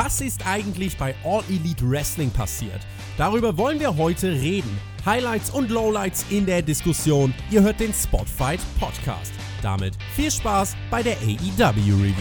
Was ist eigentlich bei All Elite Wrestling passiert? Darüber wollen wir heute reden. Highlights und Lowlights in der Diskussion. Ihr hört den Spotfight Podcast. Damit viel Spaß bei der AEW Review.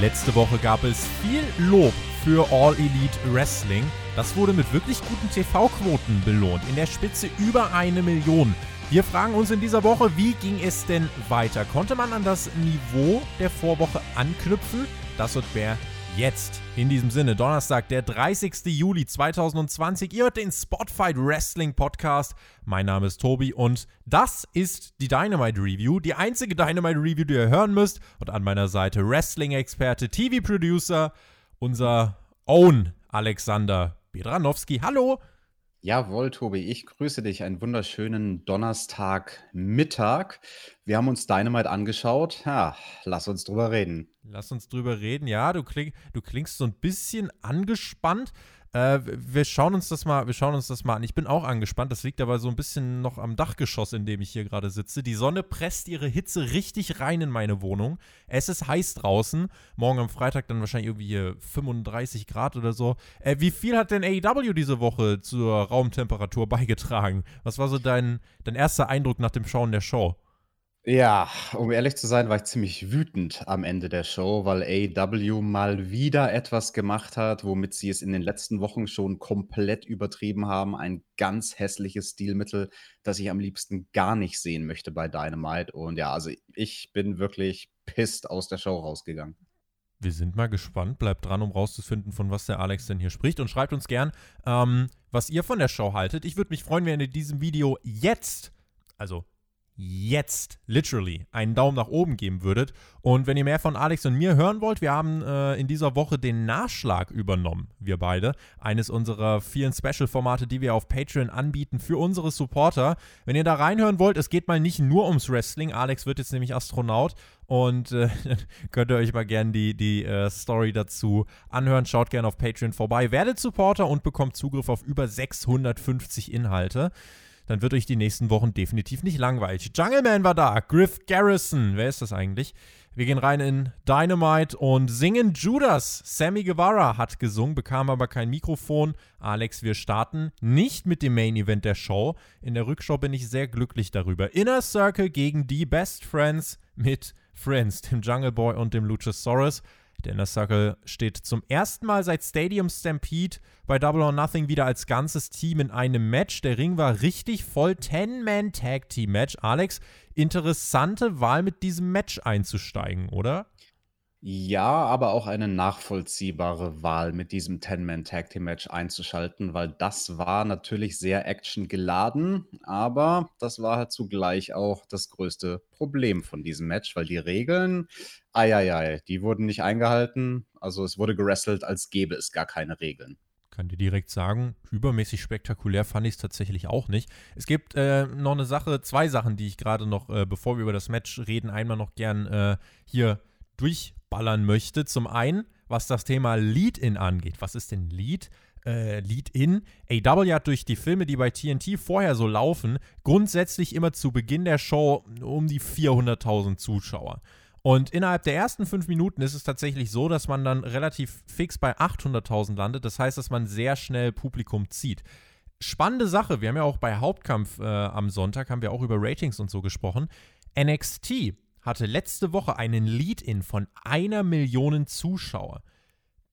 Letzte Woche gab es viel Lob für All Elite Wrestling. Das wurde mit wirklich guten TV-Quoten belohnt. In der Spitze über eine Million. Wir fragen uns in dieser Woche, wie ging es denn weiter? Konnte man an das Niveau der Vorwoche anknüpfen? Das wird wer jetzt. In diesem Sinne, Donnerstag, der 30. Juli 2020. Ihr hört den Spotfight Wrestling Podcast. Mein Name ist Tobi und das ist die Dynamite Review. Die einzige Dynamite Review, die ihr hören müsst. Und an meiner Seite Wrestling-Experte, TV-Producer, unser Own Alexander Bedranowski. Hallo! Jawohl, Tobi, ich grüße dich. Einen wunderschönen Donnerstagmittag. Wir haben uns Dynamite angeschaut. Ja, lass uns drüber reden. Lass uns drüber reden. Ja, du, kling, du klingst so ein bisschen angespannt. Äh, wir schauen uns das mal, wir schauen uns das mal an. Ich bin auch angespannt. Das liegt aber so ein bisschen noch am Dachgeschoss, in dem ich hier gerade sitze. Die Sonne presst ihre Hitze richtig rein in meine Wohnung. Es ist heiß draußen. Morgen am Freitag dann wahrscheinlich irgendwie hier 35 Grad oder so. Äh, wie viel hat denn AEW diese Woche zur Raumtemperatur beigetragen? Was war so dein, dein erster Eindruck nach dem Schauen der Show? Ja, um ehrlich zu sein, war ich ziemlich wütend am Ende der Show, weil AEW mal wieder etwas gemacht hat, womit sie es in den letzten Wochen schon komplett übertrieben haben. Ein ganz hässliches Stilmittel, das ich am liebsten gar nicht sehen möchte bei Dynamite. Und ja, also ich bin wirklich pisst aus der Show rausgegangen. Wir sind mal gespannt. Bleibt dran, um rauszufinden, von was der Alex denn hier spricht. Und schreibt uns gern, ähm, was ihr von der Show haltet. Ich würde mich freuen, wenn ihr in diesem Video jetzt, also jetzt, literally, einen Daumen nach oben geben würdet. Und wenn ihr mehr von Alex und mir hören wollt, wir haben äh, in dieser Woche den Nachschlag übernommen, wir beide. Eines unserer vielen Special-Formate, die wir auf Patreon anbieten für unsere Supporter. Wenn ihr da reinhören wollt, es geht mal nicht nur ums Wrestling. Alex wird jetzt nämlich Astronaut und äh, könnt ihr euch mal gerne die, die äh, Story dazu anhören. Schaut gerne auf Patreon vorbei, werdet Supporter und bekommt Zugriff auf über 650 Inhalte dann wird euch die nächsten Wochen definitiv nicht langweilig. Jungle Man war da, Griff Garrison, wer ist das eigentlich? Wir gehen rein in Dynamite und singen Judas. Sammy Guevara hat gesungen, bekam aber kein Mikrofon. Alex, wir starten nicht mit dem Main Event der Show. In der Rückschau bin ich sehr glücklich darüber. Inner Circle gegen die Best Friends mit Friends, dem Jungle Boy und dem Luchasaurus. Der Inner Circle steht zum ersten Mal seit Stadium Stampede bei Double or Nothing wieder als ganzes Team in einem Match. Der Ring war richtig voll. 10-Man-Tag-Team-Match. Alex, interessante Wahl mit diesem Match einzusteigen, oder? Ja, aber auch eine nachvollziehbare Wahl, mit diesem Ten-Man-Tag-Team-Match einzuschalten, weil das war natürlich sehr actiongeladen, aber das war halt zugleich auch das größte Problem von diesem Match, weil die Regeln, ei, ei, ei, die wurden nicht eingehalten. Also es wurde gerestelt, als gäbe es gar keine Regeln kann dir direkt sagen, übermäßig spektakulär fand ich es tatsächlich auch nicht. Es gibt äh, noch eine Sache, zwei Sachen, die ich gerade noch, äh, bevor wir über das Match reden, einmal noch gern äh, hier durchballern möchte. Zum einen, was das Thema Lead-In angeht. Was ist denn Lead? Äh, Lead-In. AW hat durch die Filme, die bei TNT vorher so laufen, grundsätzlich immer zu Beginn der Show um die 400.000 Zuschauer. Und innerhalb der ersten fünf Minuten ist es tatsächlich so, dass man dann relativ fix bei 800.000 landet. Das heißt, dass man sehr schnell Publikum zieht. Spannende Sache, wir haben ja auch bei Hauptkampf äh, am Sonntag, haben wir auch über Ratings und so gesprochen. NXT hatte letzte Woche einen Lead-In von einer Million Zuschauer.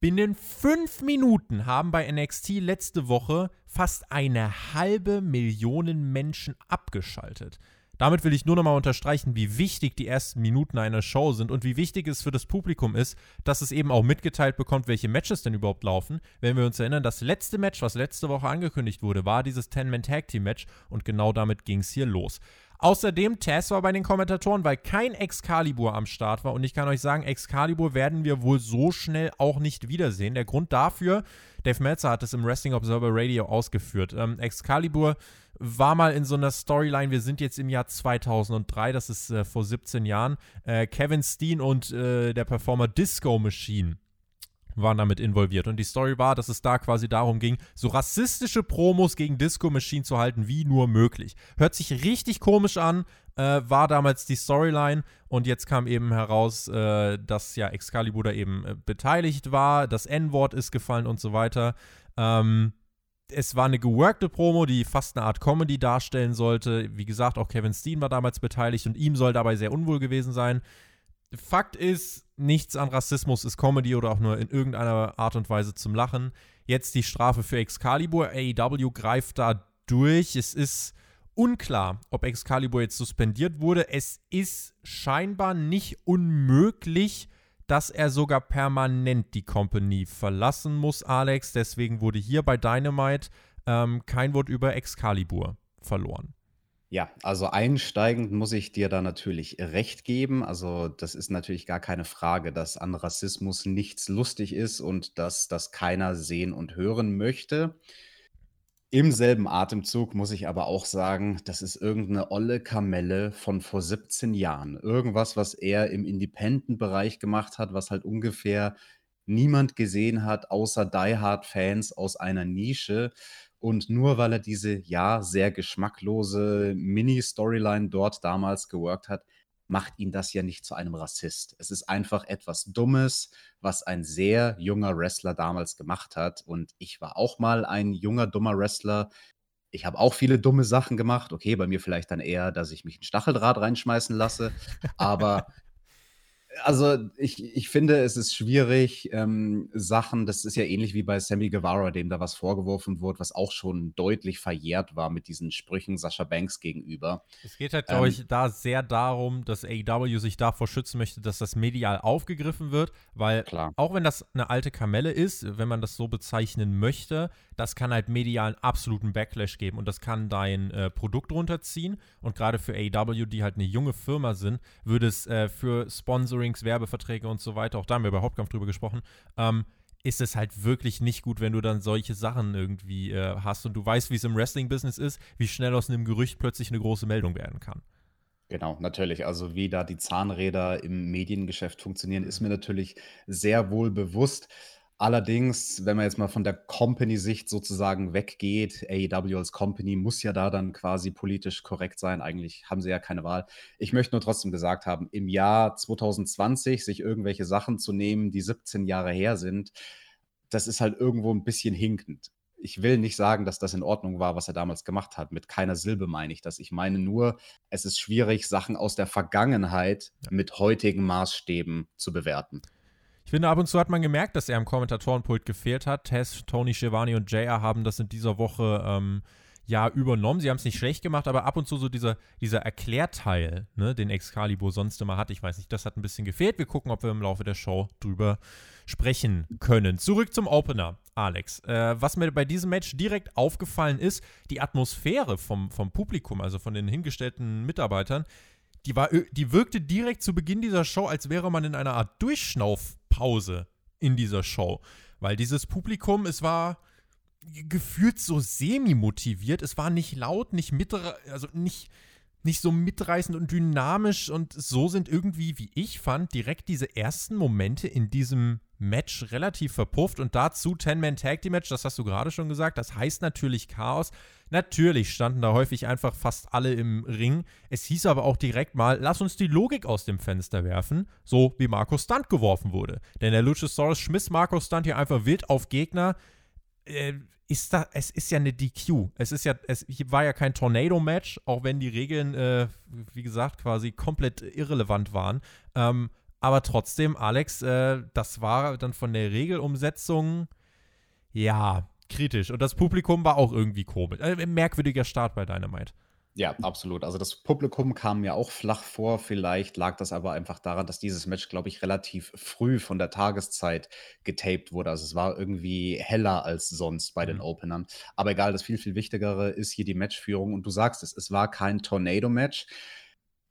Binnen fünf Minuten haben bei NXT letzte Woche fast eine halbe Million Menschen abgeschaltet. Damit will ich nur nochmal unterstreichen, wie wichtig die ersten Minuten einer Show sind und wie wichtig es für das Publikum ist, dass es eben auch mitgeteilt bekommt, welche Matches denn überhaupt laufen. Wenn wir uns erinnern, das letzte Match, was letzte Woche angekündigt wurde, war dieses 10-Man-Tag-Team-Match und genau damit ging es hier los. Außerdem, Tess war bei den Kommentatoren, weil kein Excalibur am Start war. Und ich kann euch sagen, Excalibur werden wir wohl so schnell auch nicht wiedersehen. Der Grund dafür, Dave Meltzer hat es im Wrestling Observer Radio ausgeführt. Ähm, Excalibur war mal in so einer Storyline, wir sind jetzt im Jahr 2003, das ist äh, vor 17 Jahren, äh, Kevin Steen und äh, der Performer Disco Machine waren damit involviert. Und die Story war, dass es da quasi darum ging, so rassistische Promos gegen Disco Machine zu halten, wie nur möglich. Hört sich richtig komisch an, äh, war damals die Storyline. Und jetzt kam eben heraus, äh, dass ja Excalibur da eben äh, beteiligt war, das N-Wort ist gefallen und so weiter. Ähm, es war eine geworkte Promo, die fast eine Art Comedy darstellen sollte. Wie gesagt, auch Kevin Steen war damals beteiligt und ihm soll dabei sehr unwohl gewesen sein. Fakt ist, nichts an Rassismus ist Comedy oder auch nur in irgendeiner Art und Weise zum Lachen. Jetzt die Strafe für Excalibur. AEW greift da durch. Es ist unklar, ob Excalibur jetzt suspendiert wurde. Es ist scheinbar nicht unmöglich, dass er sogar permanent die Company verlassen muss, Alex. Deswegen wurde hier bei Dynamite ähm, kein Wort über Excalibur verloren. Ja, also einsteigend muss ich dir da natürlich recht geben. Also das ist natürlich gar keine Frage, dass an Rassismus nichts lustig ist und dass das keiner sehen und hören möchte. Im selben Atemzug muss ich aber auch sagen, das ist irgendeine olle Kamelle von vor 17 Jahren. Irgendwas, was er im Independent-Bereich gemacht hat, was halt ungefähr niemand gesehen hat, außer Die Hard-Fans aus einer Nische. Und nur weil er diese, ja, sehr geschmacklose Mini-Storyline dort damals geworkt hat, macht ihn das ja nicht zu einem Rassist. Es ist einfach etwas Dummes, was ein sehr junger Wrestler damals gemacht hat. Und ich war auch mal ein junger, dummer Wrestler. Ich habe auch viele dumme Sachen gemacht. Okay, bei mir vielleicht dann eher, dass ich mich ein Stacheldraht reinschmeißen lasse. Aber also ich, ich finde, es ist schwierig, ähm, Sachen, das ist ja ähnlich wie bei Sammy Guevara, dem da was vorgeworfen wurde, was auch schon deutlich verjährt war mit diesen Sprüchen Sascha Banks gegenüber. Es geht halt, glaube ähm, ich, da sehr darum, dass AEW sich davor schützen möchte, dass das medial aufgegriffen wird, weil klar. auch wenn das eine alte Kamelle ist, wenn man das so bezeichnen möchte, das kann halt medial einen absoluten Backlash geben und das kann dein äh, Produkt runterziehen. Und gerade für AEW, die halt eine junge Firma sind, würde es äh, für Sponsorings, Werbeverträge und so weiter, auch da haben wir bei Hauptkampf drüber gesprochen, ähm, ist es halt wirklich nicht gut, wenn du dann solche Sachen irgendwie äh, hast und du weißt, wie es im Wrestling-Business ist, wie schnell aus einem Gerücht plötzlich eine große Meldung werden kann. Genau, natürlich. Also wie da die Zahnräder im Mediengeschäft funktionieren, ist mir natürlich sehr wohl bewusst. Allerdings, wenn man jetzt mal von der Company-Sicht sozusagen weggeht, AEW als Company muss ja da dann quasi politisch korrekt sein. Eigentlich haben sie ja keine Wahl. Ich möchte nur trotzdem gesagt haben, im Jahr 2020 sich irgendwelche Sachen zu nehmen, die 17 Jahre her sind, das ist halt irgendwo ein bisschen hinkend. Ich will nicht sagen, dass das in Ordnung war, was er damals gemacht hat. Mit keiner Silbe meine ich das. Ich meine nur, es ist schwierig, Sachen aus der Vergangenheit mit heutigen Maßstäben zu bewerten. Ich finde, ab und zu hat man gemerkt, dass er am Kommentatorenpult gefehlt hat. Tess, Tony Schiavone und JR haben das in dieser Woche ähm, ja übernommen. Sie haben es nicht schlecht gemacht, aber ab und zu so dieser, dieser Erklärteil, ne, den Excalibur sonst immer hat, ich weiß nicht, das hat ein bisschen gefehlt. Wir gucken, ob wir im Laufe der Show drüber sprechen können. Zurück zum Opener, Alex. Äh, was mir bei diesem Match direkt aufgefallen ist, die Atmosphäre vom, vom Publikum, also von den hingestellten Mitarbeitern, die, war, die wirkte direkt zu Beginn dieser Show, als wäre man in einer Art Durchschnaufpause in dieser Show. Weil dieses Publikum, es war gefühlt so semi-motiviert. Es war nicht laut, nicht mit, also nicht, nicht so mitreißend und dynamisch. Und so sind irgendwie, wie ich fand, direkt diese ersten Momente in diesem Match relativ verpufft. Und dazu 10-Man-Tag-Team-Match, das hast du gerade schon gesagt. Das heißt natürlich Chaos. Natürlich standen da häufig einfach fast alle im Ring. Es hieß aber auch direkt mal, lass uns die Logik aus dem Fenster werfen, so wie Marco Stunt geworfen wurde. Denn der Luchasaurus schmiss Marco Stunt hier einfach wild auf Gegner. Äh, ist da, es ist ja eine DQ. Es ist ja, es war ja kein Tornado-Match, auch wenn die Regeln, äh, wie gesagt, quasi komplett irrelevant waren. Ähm, aber trotzdem, Alex, äh, das war dann von der Regelumsetzung, ja, kritisch. Und das Publikum war auch irgendwie komisch. Äh, merkwürdiger Start bei Dynamite. Ja, absolut. Also das Publikum kam mir auch flach vor. Vielleicht lag das aber einfach daran, dass dieses Match, glaube ich, relativ früh von der Tageszeit getaped wurde. Also es war irgendwie heller als sonst bei mhm. den Openern. Aber egal, das viel, viel Wichtigere ist hier die Matchführung. Und du sagst es, es war kein Tornado-Match.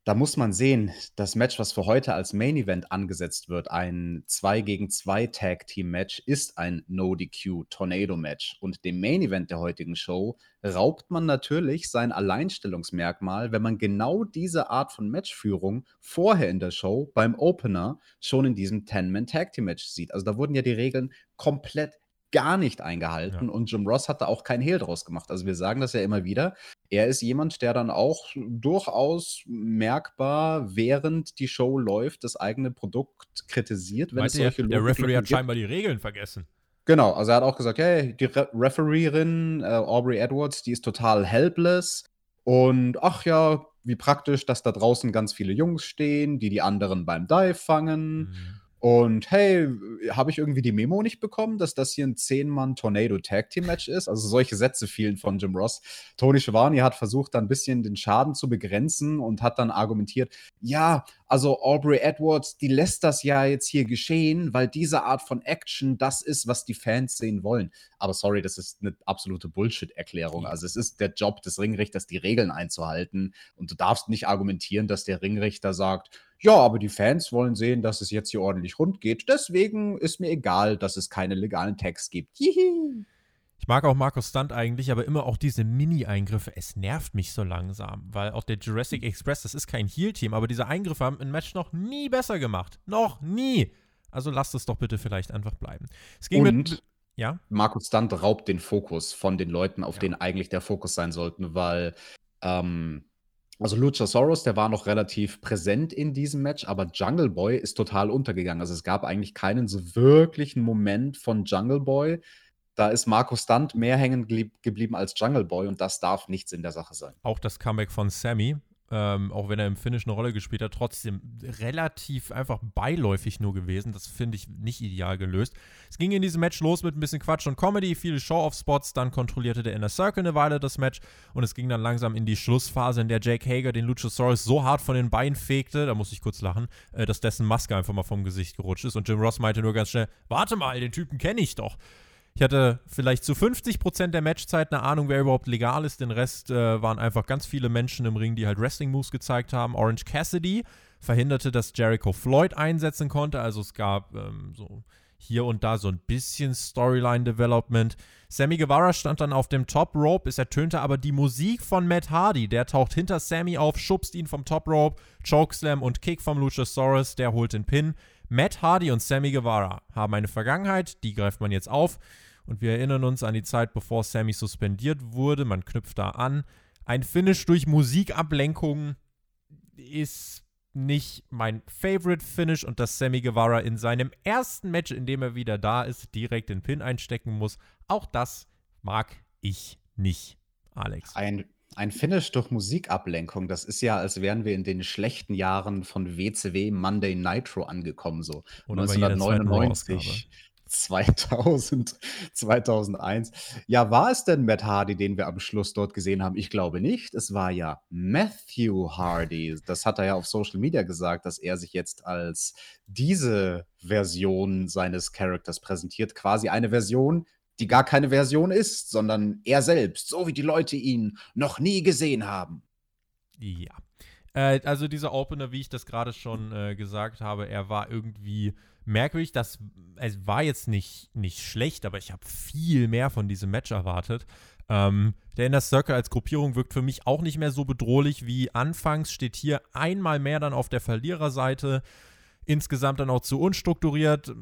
Da muss man sehen, das Match, was für heute als Main Event angesetzt wird, ein 2 gegen 2 Tag Team Match, ist ein No DQ Tornado Match. Und dem Main Event der heutigen Show raubt man natürlich sein Alleinstellungsmerkmal, wenn man genau diese Art von Matchführung vorher in der Show beim Opener schon in diesem 10-Man Tag Team Match sieht. Also da wurden ja die Regeln komplett gar nicht eingehalten ja. und Jim Ross hat da auch keinen Hehl draus gemacht. Also wir sagen das ja immer wieder. Er ist jemand, der dann auch durchaus merkbar, während die Show läuft, das eigene Produkt kritisiert. Wenn Meint es solche der Referee hat scheinbar die Regeln vergessen. Genau, also er hat auch gesagt, hey, die Re Refereerin äh, Aubrey Edwards, die ist total helpless und ach ja, wie praktisch, dass da draußen ganz viele Jungs stehen, die die anderen beim Dive fangen. Mhm. Und hey, habe ich irgendwie die Memo nicht bekommen, dass das hier ein 10-Mann Tornado Tag Team Match ist? Also solche Sätze fielen von Jim Ross. Tony Schiavone hat versucht, da ein bisschen den Schaden zu begrenzen und hat dann argumentiert, ja, also Aubrey Edwards, die lässt das ja jetzt hier geschehen, weil diese Art von Action das ist, was die Fans sehen wollen. Aber sorry, das ist eine absolute Bullshit-Erklärung. Also es ist der Job des Ringrichters, die Regeln einzuhalten. Und du darfst nicht argumentieren, dass der Ringrichter sagt, ja, aber die Fans wollen sehen, dass es jetzt hier ordentlich rund geht. Deswegen ist mir egal, dass es keine legalen Tags gibt. Hihi. Ich mag auch Markus Stunt eigentlich, aber immer auch diese Mini-Eingriffe. Es nervt mich so langsam, weil auch der Jurassic Express, das ist kein Heal-Team, aber diese Eingriffe haben ein Match noch nie besser gemacht. Noch nie. Also lasst es doch bitte vielleicht einfach bleiben. Es ging Und mit. Ja? Markus Stunt raubt den Fokus von den Leuten, auf ja. denen eigentlich der Fokus sein sollte, weil ähm, also Luchasaurus, der war noch relativ präsent in diesem Match, aber Jungle Boy ist total untergegangen. Also es gab eigentlich keinen so wirklichen Moment von Jungle Boy. Da ist Marco Stunt mehr hängen geblieben als Jungle Boy und das darf nichts in der Sache sein. Auch das Comeback von Sammy, ähm, auch wenn er im Finish eine Rolle gespielt hat, trotzdem relativ einfach beiläufig nur gewesen. Das finde ich nicht ideal gelöst. Es ging in diesem Match los mit ein bisschen Quatsch und Comedy, viele Show-Off-Spots, dann kontrollierte der Inner Circle eine Weile das Match und es ging dann langsam in die Schlussphase, in der Jake Hager den Luchasaurus so hart von den Beinen fegte, da muss ich kurz lachen, äh, dass dessen Maske einfach mal vom Gesicht gerutscht ist und Jim Ross meinte nur ganz schnell, warte mal, den Typen kenne ich doch. Ich hatte vielleicht zu 50% der Matchzeit eine Ahnung, wer überhaupt legal ist. Den Rest äh, waren einfach ganz viele Menschen im Ring, die halt Wrestling-Moves gezeigt haben. Orange Cassidy verhinderte, dass Jericho Floyd einsetzen konnte. Also es gab ähm, so hier und da so ein bisschen Storyline-Development. Sammy Guevara stand dann auf dem Top Rope. Es ertönte aber die Musik von Matt Hardy. Der taucht hinter Sammy auf, schubst ihn vom Top Rope, Chokeslam und Kick vom Luchasaurus. Der holt den Pin. Matt Hardy und Sammy Guevara haben eine Vergangenheit, die greift man jetzt auf. Und wir erinnern uns an die Zeit, bevor Sammy suspendiert wurde. Man knüpft da an. Ein Finish durch Musikablenkung ist nicht mein Favorite Finish und dass Sammy Guevara in seinem ersten Match, in dem er wieder da ist, direkt den Pin einstecken muss. Auch das mag ich nicht, Alex. Ein ein Finish durch Musikablenkung, das ist ja, als wären wir in den schlechten Jahren von WCW Monday Nitro angekommen, so Oder 1999. 2000, 2001. Ja, war es denn Matt Hardy, den wir am Schluss dort gesehen haben? Ich glaube nicht. Es war ja Matthew Hardy. Das hat er ja auf Social Media gesagt, dass er sich jetzt als diese Version seines Charakters präsentiert. Quasi eine Version, die gar keine Version ist, sondern er selbst, so wie die Leute ihn noch nie gesehen haben. Ja. Äh, also dieser Opener, wie ich das gerade schon äh, gesagt habe, er war irgendwie merkwürdig. Das es war jetzt nicht, nicht schlecht, aber ich habe viel mehr von diesem Match erwartet. Ähm, der Inner Circle als Gruppierung wirkt für mich auch nicht mehr so bedrohlich wie anfangs. Steht hier einmal mehr dann auf der Verliererseite insgesamt dann auch zu unstrukturiert.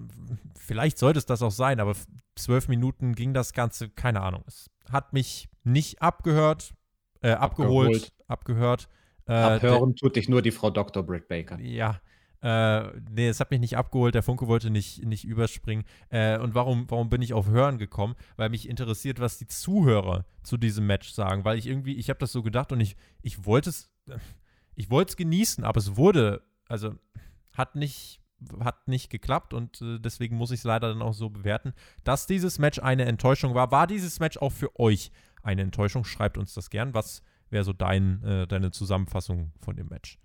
Vielleicht sollte es das auch sein, aber zwölf Minuten ging das Ganze, keine Ahnung. Es hat mich nicht abgehört, äh, abgeholt, abgehört. Äh, Abhören tut dich nur die Frau Dr. Britt Baker. Ja. Äh, nee, es hat mich nicht abgeholt, der Funke wollte nicht, nicht überspringen. Äh, und warum, warum bin ich auf Hören gekommen? Weil mich interessiert, was die Zuhörer zu diesem Match sagen. Weil ich irgendwie, ich habe das so gedacht und ich, ich wollte es, ich wollte es genießen, aber es wurde, also hat nicht, hat nicht geklappt und äh, deswegen muss ich es leider dann auch so bewerten, dass dieses Match eine Enttäuschung war. War dieses Match auch für euch eine Enttäuschung? Schreibt uns das gern. Was wäre so dein, äh, deine Zusammenfassung von dem Match?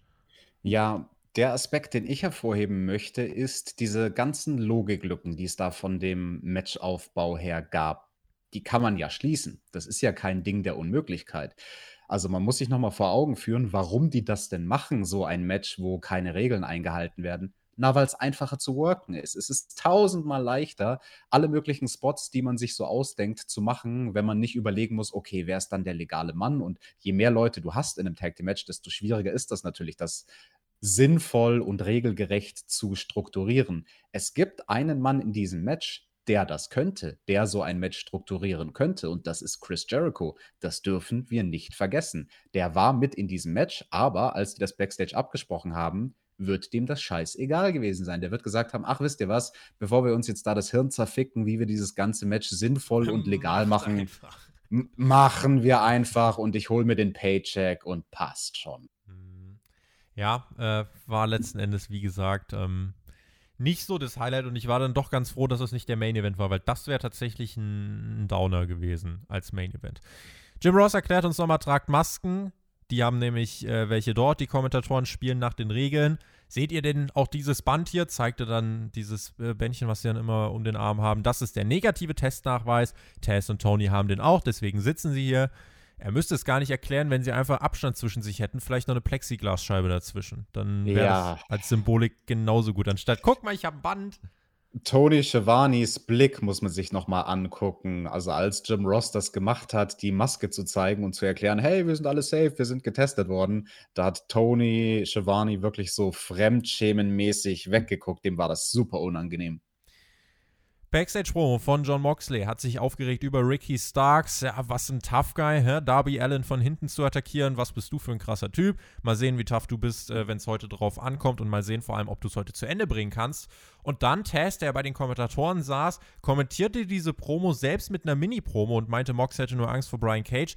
Ja, der Aspekt, den ich hervorheben möchte, ist diese ganzen Logiklücken, die es da von dem Matchaufbau her gab. Die kann man ja schließen. Das ist ja kein Ding der Unmöglichkeit. Also man muss sich nochmal vor Augen führen, warum die das denn machen, so ein Match, wo keine Regeln eingehalten werden. Na, weil es einfacher zu worken ist. Es ist tausendmal leichter, alle möglichen Spots, die man sich so ausdenkt, zu machen, wenn man nicht überlegen muss, okay, wer ist dann der legale Mann? Und je mehr Leute du hast in einem Tag Team Match, desto schwieriger ist das natürlich, das sinnvoll und regelgerecht zu strukturieren. Es gibt einen Mann in diesem Match, der das könnte, der so ein Match strukturieren könnte, und das ist Chris Jericho. Das dürfen wir nicht vergessen. Der war mit in diesem Match, aber als die das Backstage abgesprochen haben, wird dem das scheißegal gewesen sein. Der wird gesagt haben, ach, wisst ihr was, bevor wir uns jetzt da das Hirn zerficken, wie wir dieses ganze Match sinnvoll und legal machen, machen wir einfach und ich hole mir den Paycheck und passt schon. Hm. Ja, äh, war letzten Endes, wie gesagt, ähm, nicht so das Highlight und ich war dann doch ganz froh, dass es nicht der Main Event war, weil das wäre tatsächlich ein Downer gewesen als Main Event. Jim Ross erklärt uns nochmal, tragt Masken. Die haben nämlich äh, welche dort. Die Kommentatoren spielen nach den Regeln. Seht ihr denn auch dieses Band hier? Zeigte dann dieses äh, Bändchen, was sie dann immer um den Arm haben. Das ist der negative Testnachweis. Tess und Tony haben den auch, deswegen sitzen sie hier. Er müsste es gar nicht erklären, wenn sie einfach Abstand zwischen sich hätten, vielleicht noch eine Plexiglasscheibe dazwischen. Dann wäre ja. das als Symbolik genauso gut. Anstatt, guck mal, ich habe ein Band. Tony Schiavonis Blick muss man sich nochmal angucken. Also als Jim Ross das gemacht hat, die Maske zu zeigen und zu erklären, hey, wir sind alle safe, wir sind getestet worden, da hat Tony Schiavoni wirklich so fremdschämenmäßig weggeguckt. Dem war das super unangenehm. Backstage-Promo von John Moxley hat sich aufgeregt über Ricky Starks. Ja, was ein Tough Guy, hä? Darby Allen von hinten zu attackieren. Was bist du für ein krasser Typ? Mal sehen, wie tough du bist, äh, wenn es heute drauf ankommt und mal sehen vor allem, ob du es heute zu Ende bringen kannst. Und dann Taz, der bei den Kommentatoren saß, kommentierte diese Promo selbst mit einer Mini-Promo und meinte, Mox hätte nur Angst vor Brian Cage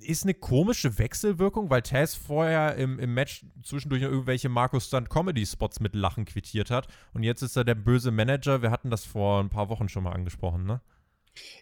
ist eine komische Wechselwirkung, weil Taz vorher im, im Match zwischendurch irgendwelche Markus Stunt Comedy Spots mit Lachen quittiert hat und jetzt ist er der böse Manager. Wir hatten das vor ein paar Wochen schon mal angesprochen, ne?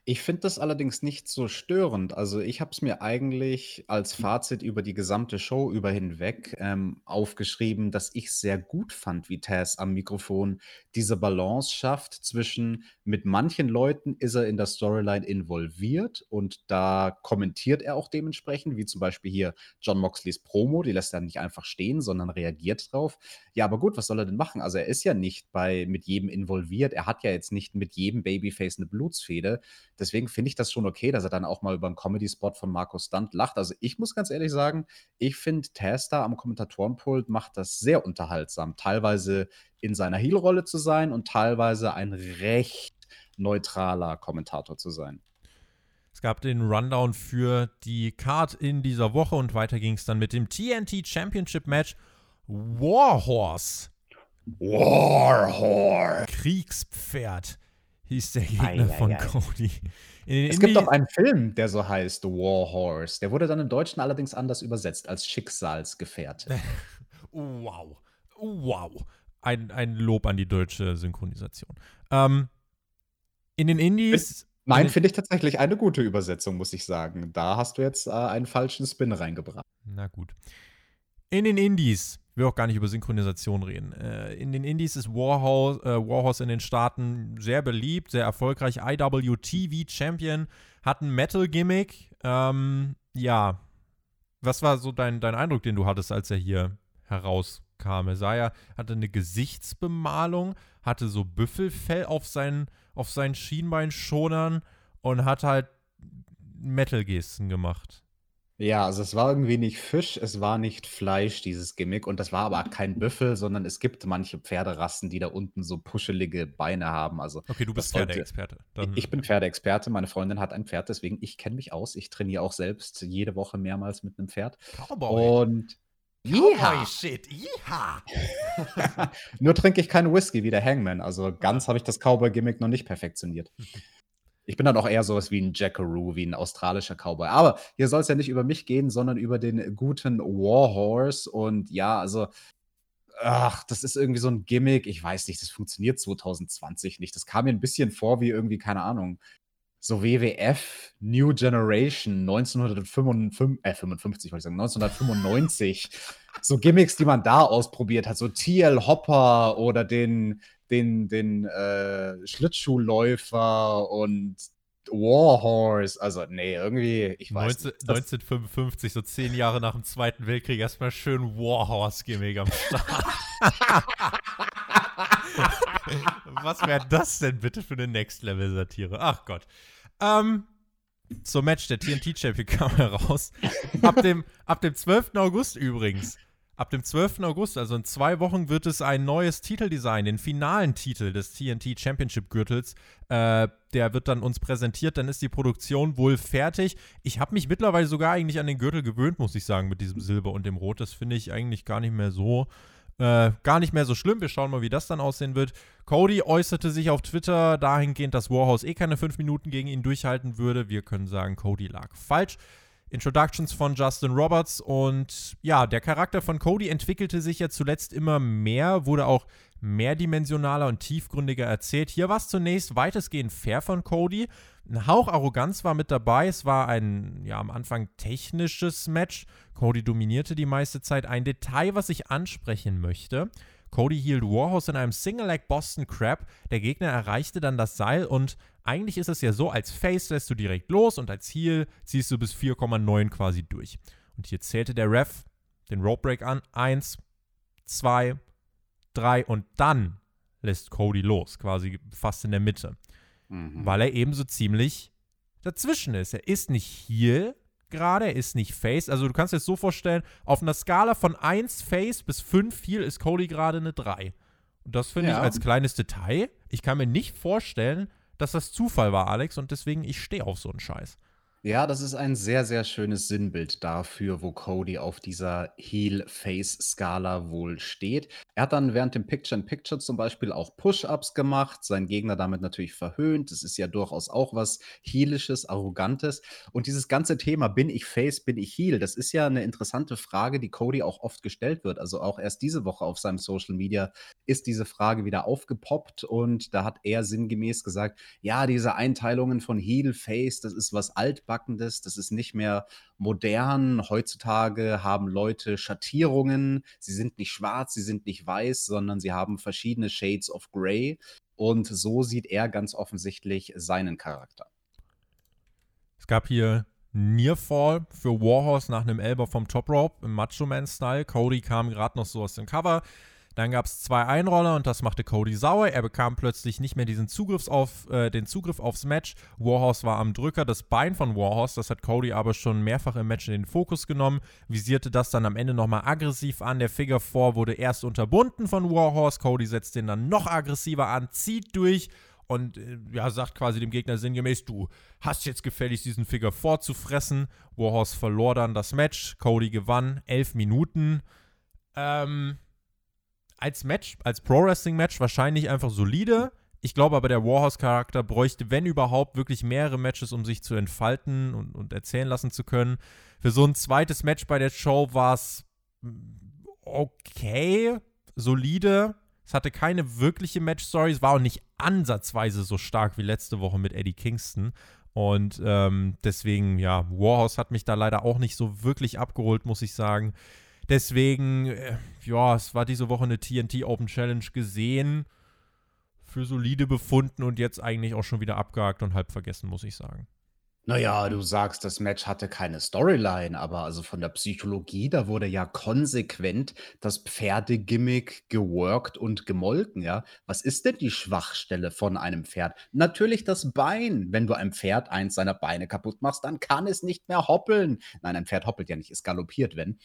Ich finde das allerdings nicht so störend. Also, ich habe es mir eigentlich als Fazit über die gesamte Show über hinweg, ähm, aufgeschrieben, dass ich sehr gut fand, wie Taz am Mikrofon diese Balance schafft zwischen mit manchen Leuten ist er in der Storyline involviert und da kommentiert er auch dementsprechend, wie zum Beispiel hier John Moxleys Promo, die lässt er nicht einfach stehen, sondern reagiert drauf. Ja, aber gut, was soll er denn machen? Also, er ist ja nicht bei mit jedem involviert. Er hat ja jetzt nicht mit jedem Babyface eine Blutsfehde. Deswegen finde ich das schon okay, dass er dann auch mal über einen Comedy-Spot von Markus Stunt lacht. Also ich muss ganz ehrlich sagen, ich finde, Tasta am Kommentatorenpult macht das sehr unterhaltsam. Teilweise in seiner Heel-Rolle zu sein und teilweise ein recht neutraler Kommentator zu sein. Es gab den Rundown für die Card in dieser Woche und weiter ging es dann mit dem TNT Championship Match Warhorse. Warhorse. Kriegspferd hieß der Gegner ei, von ei, ei. Cody. es gibt doch einen Film, der so heißt, The War Horse. Der wurde dann im Deutschen allerdings anders übersetzt als Schicksalsgefährte. wow. Wow. Ein, ein Lob an die deutsche Synchronisation. Ähm, in den Indies. Nein, finde ich tatsächlich eine gute Übersetzung, muss ich sagen. Da hast du jetzt äh, einen falschen Spin reingebracht. Na gut. In den Indies ich will auch gar nicht über Synchronisation reden. Äh, in den Indies ist Warhorse, äh, Warhorse in den Staaten sehr beliebt, sehr erfolgreich. IWTV Champion, hat ein Metal-Gimmick. Ähm, ja, was war so dein, dein Eindruck, den du hattest, als er hier herauskam? Er sah ja, hatte eine Gesichtsbemalung, hatte so Büffelfell auf seinen, auf seinen Schienbeinschonern und hat halt Metal-Gesten gemacht. Ja, also es war irgendwie nicht Fisch, es war nicht Fleisch, dieses Gimmick. Und das war aber kein Büffel, sondern es gibt manche Pferderassen, die da unten so puschelige Beine haben. Also okay, du bist Pferdeexperte. ich bin Pferdeexperte. Meine Freundin hat ein Pferd, deswegen ich kenne mich aus. Ich trainiere auch selbst jede Woche mehrmals mit einem Pferd. Cowboy. Und Cowboy Shit, Yeehaw. Nur trinke ich keinen Whisky wie der Hangman. Also ganz habe ich das Cowboy-Gimmick noch nicht perfektioniert. Ich bin dann auch eher sowas wie ein Jackaroo, wie ein australischer Cowboy. Aber hier soll es ja nicht über mich gehen, sondern über den guten Warhorse. Und ja, also, ach, das ist irgendwie so ein Gimmick. Ich weiß nicht, das funktioniert 2020 nicht. Das kam mir ein bisschen vor wie irgendwie, keine Ahnung, so WWF New Generation 1955, äh, 55 wollte ich sagen, 1995. so Gimmicks, die man da ausprobiert hat, so TL Hopper oder den den, den äh, Schlittschuhläufer und Warhorse. Also, nee, irgendwie, ich weiß 19, nicht. 1955, so zehn Jahre nach dem Zweiten Weltkrieg, erstmal schön Warhorse-Gimmick am Start. Was wäre das denn bitte für eine Next-Level-Satire? Ach Gott. Ähm, zum Match der TNT-Champion kam heraus. Ab dem, ab dem 12. August übrigens. Ab dem 12. August, also in zwei Wochen, wird es ein neues Titeldesign, den finalen Titel des TNT Championship Gürtels. Äh, der wird dann uns präsentiert, dann ist die Produktion wohl fertig. Ich habe mich mittlerweile sogar eigentlich an den Gürtel gewöhnt, muss ich sagen, mit diesem Silber und dem Rot. Das finde ich eigentlich gar nicht mehr so äh, gar nicht mehr so schlimm. Wir schauen mal, wie das dann aussehen wird. Cody äußerte sich auf Twitter dahingehend, dass Warhouse eh keine fünf Minuten gegen ihn durchhalten würde. Wir können sagen, Cody lag falsch. Introductions von Justin Roberts und ja, der Charakter von Cody entwickelte sich ja zuletzt immer mehr, wurde auch mehrdimensionaler und tiefgründiger erzählt. Hier war es zunächst weitestgehend fair von Cody. Ein Hauch Arroganz war mit dabei. Es war ein, ja, am Anfang technisches Match. Cody dominierte die meiste Zeit. Ein Detail, was ich ansprechen möchte. Cody hielt Warhorse in einem Single-Leg Boston Crab. Der Gegner erreichte dann das Seil und eigentlich ist es ja so, als Face lässt du direkt los und als Heel ziehst du bis 4,9 quasi durch. Und hier zählte der Ref den Rope Break an. Eins, zwei, drei und dann lässt Cody los, quasi fast in der Mitte. Mhm. Weil er eben so ziemlich dazwischen ist. Er ist nicht Heel gerade, er ist nicht Face. Also du kannst dir das so vorstellen, auf einer Skala von 1 Face bis 5 Heel ist Cody gerade eine 3. Und das finde ja. ich als kleines Detail. Ich kann mir nicht vorstellen, dass das Zufall war, Alex, und deswegen, ich stehe auf so einen Scheiß. Ja, das ist ein sehr, sehr schönes Sinnbild dafür, wo Cody auf dieser Heel-Face-Skala wohl steht. Er hat dann während dem Picture-in-Picture zum Beispiel auch Push-Ups gemacht, seinen Gegner damit natürlich verhöhnt. Das ist ja durchaus auch was Heelisches, Arrogantes. Und dieses ganze Thema, bin ich Face, bin ich Heel, das ist ja eine interessante Frage, die Cody auch oft gestellt wird. Also auch erst diese Woche auf seinem Social Media ist diese Frage wieder aufgepoppt und da hat er sinngemäß gesagt, ja, diese Einteilungen von Heel, Face, das ist was altbackenes Altbackendes, das ist nicht mehr modern. Heutzutage haben Leute Schattierungen. Sie sind nicht schwarz, sie sind nicht weiß, sondern sie haben verschiedene Shades of Grey. Und so sieht er ganz offensichtlich seinen Charakter. Es gab hier Nearfall für Warhorse nach einem Elbow vom Top Rope im Macho Man Style. Cody kam gerade noch so aus dem Cover. Dann gab es zwei Einroller und das machte Cody sauer. Er bekam plötzlich nicht mehr diesen Zugriff auf, äh, den Zugriff aufs Match. Warhorse war am Drücker. Das Bein von Warhorse, das hat Cody aber schon mehrfach im Match in den Fokus genommen, visierte das dann am Ende nochmal aggressiv an. Der Figure 4 wurde erst unterbunden von Warhorse. Cody setzt den dann noch aggressiver an, zieht durch und äh, ja, sagt quasi dem Gegner sinngemäß, du hast jetzt gefälligst diesen Figure 4 zu fressen. Warhorse verlor dann das Match. Cody gewann. Elf Minuten. Ähm, als Match, als Pro-Wrestling-Match wahrscheinlich einfach solide. Ich glaube aber, der Warhorse-Charakter bräuchte, wenn überhaupt, wirklich mehrere Matches, um sich zu entfalten und, und erzählen lassen zu können. Für so ein zweites Match bei der Show war es okay, solide. Es hatte keine wirkliche Match-Story. Es war auch nicht ansatzweise so stark wie letzte Woche mit Eddie Kingston. Und ähm, deswegen, ja, Warhorse hat mich da leider auch nicht so wirklich abgeholt, muss ich sagen. Deswegen, äh, ja, es war diese Woche eine TNT Open Challenge gesehen, für solide befunden und jetzt eigentlich auch schon wieder abgehakt und halb vergessen, muss ich sagen. Naja, du sagst, das Match hatte keine Storyline, aber also von der Psychologie, da wurde ja konsequent das Pferdegimmick geworkt und gemolken, ja. Was ist denn die Schwachstelle von einem Pferd? Natürlich das Bein. Wenn du einem Pferd eins seiner Beine kaputt machst, dann kann es nicht mehr hoppeln. Nein, ein Pferd hoppelt ja nicht, es galoppiert, wenn.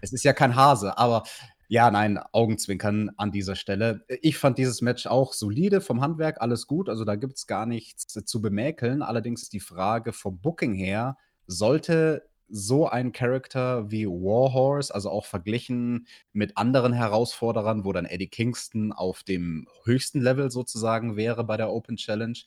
Es ist ja kein Hase, aber ja, nein, Augenzwinkern an dieser Stelle. Ich fand dieses Match auch solide vom Handwerk, alles gut. Also da gibt es gar nichts zu bemäkeln. Allerdings ist die Frage vom Booking her, sollte so ein Charakter wie Warhorse, also auch verglichen mit anderen Herausforderern, wo dann Eddie Kingston auf dem höchsten Level sozusagen wäre bei der Open Challenge,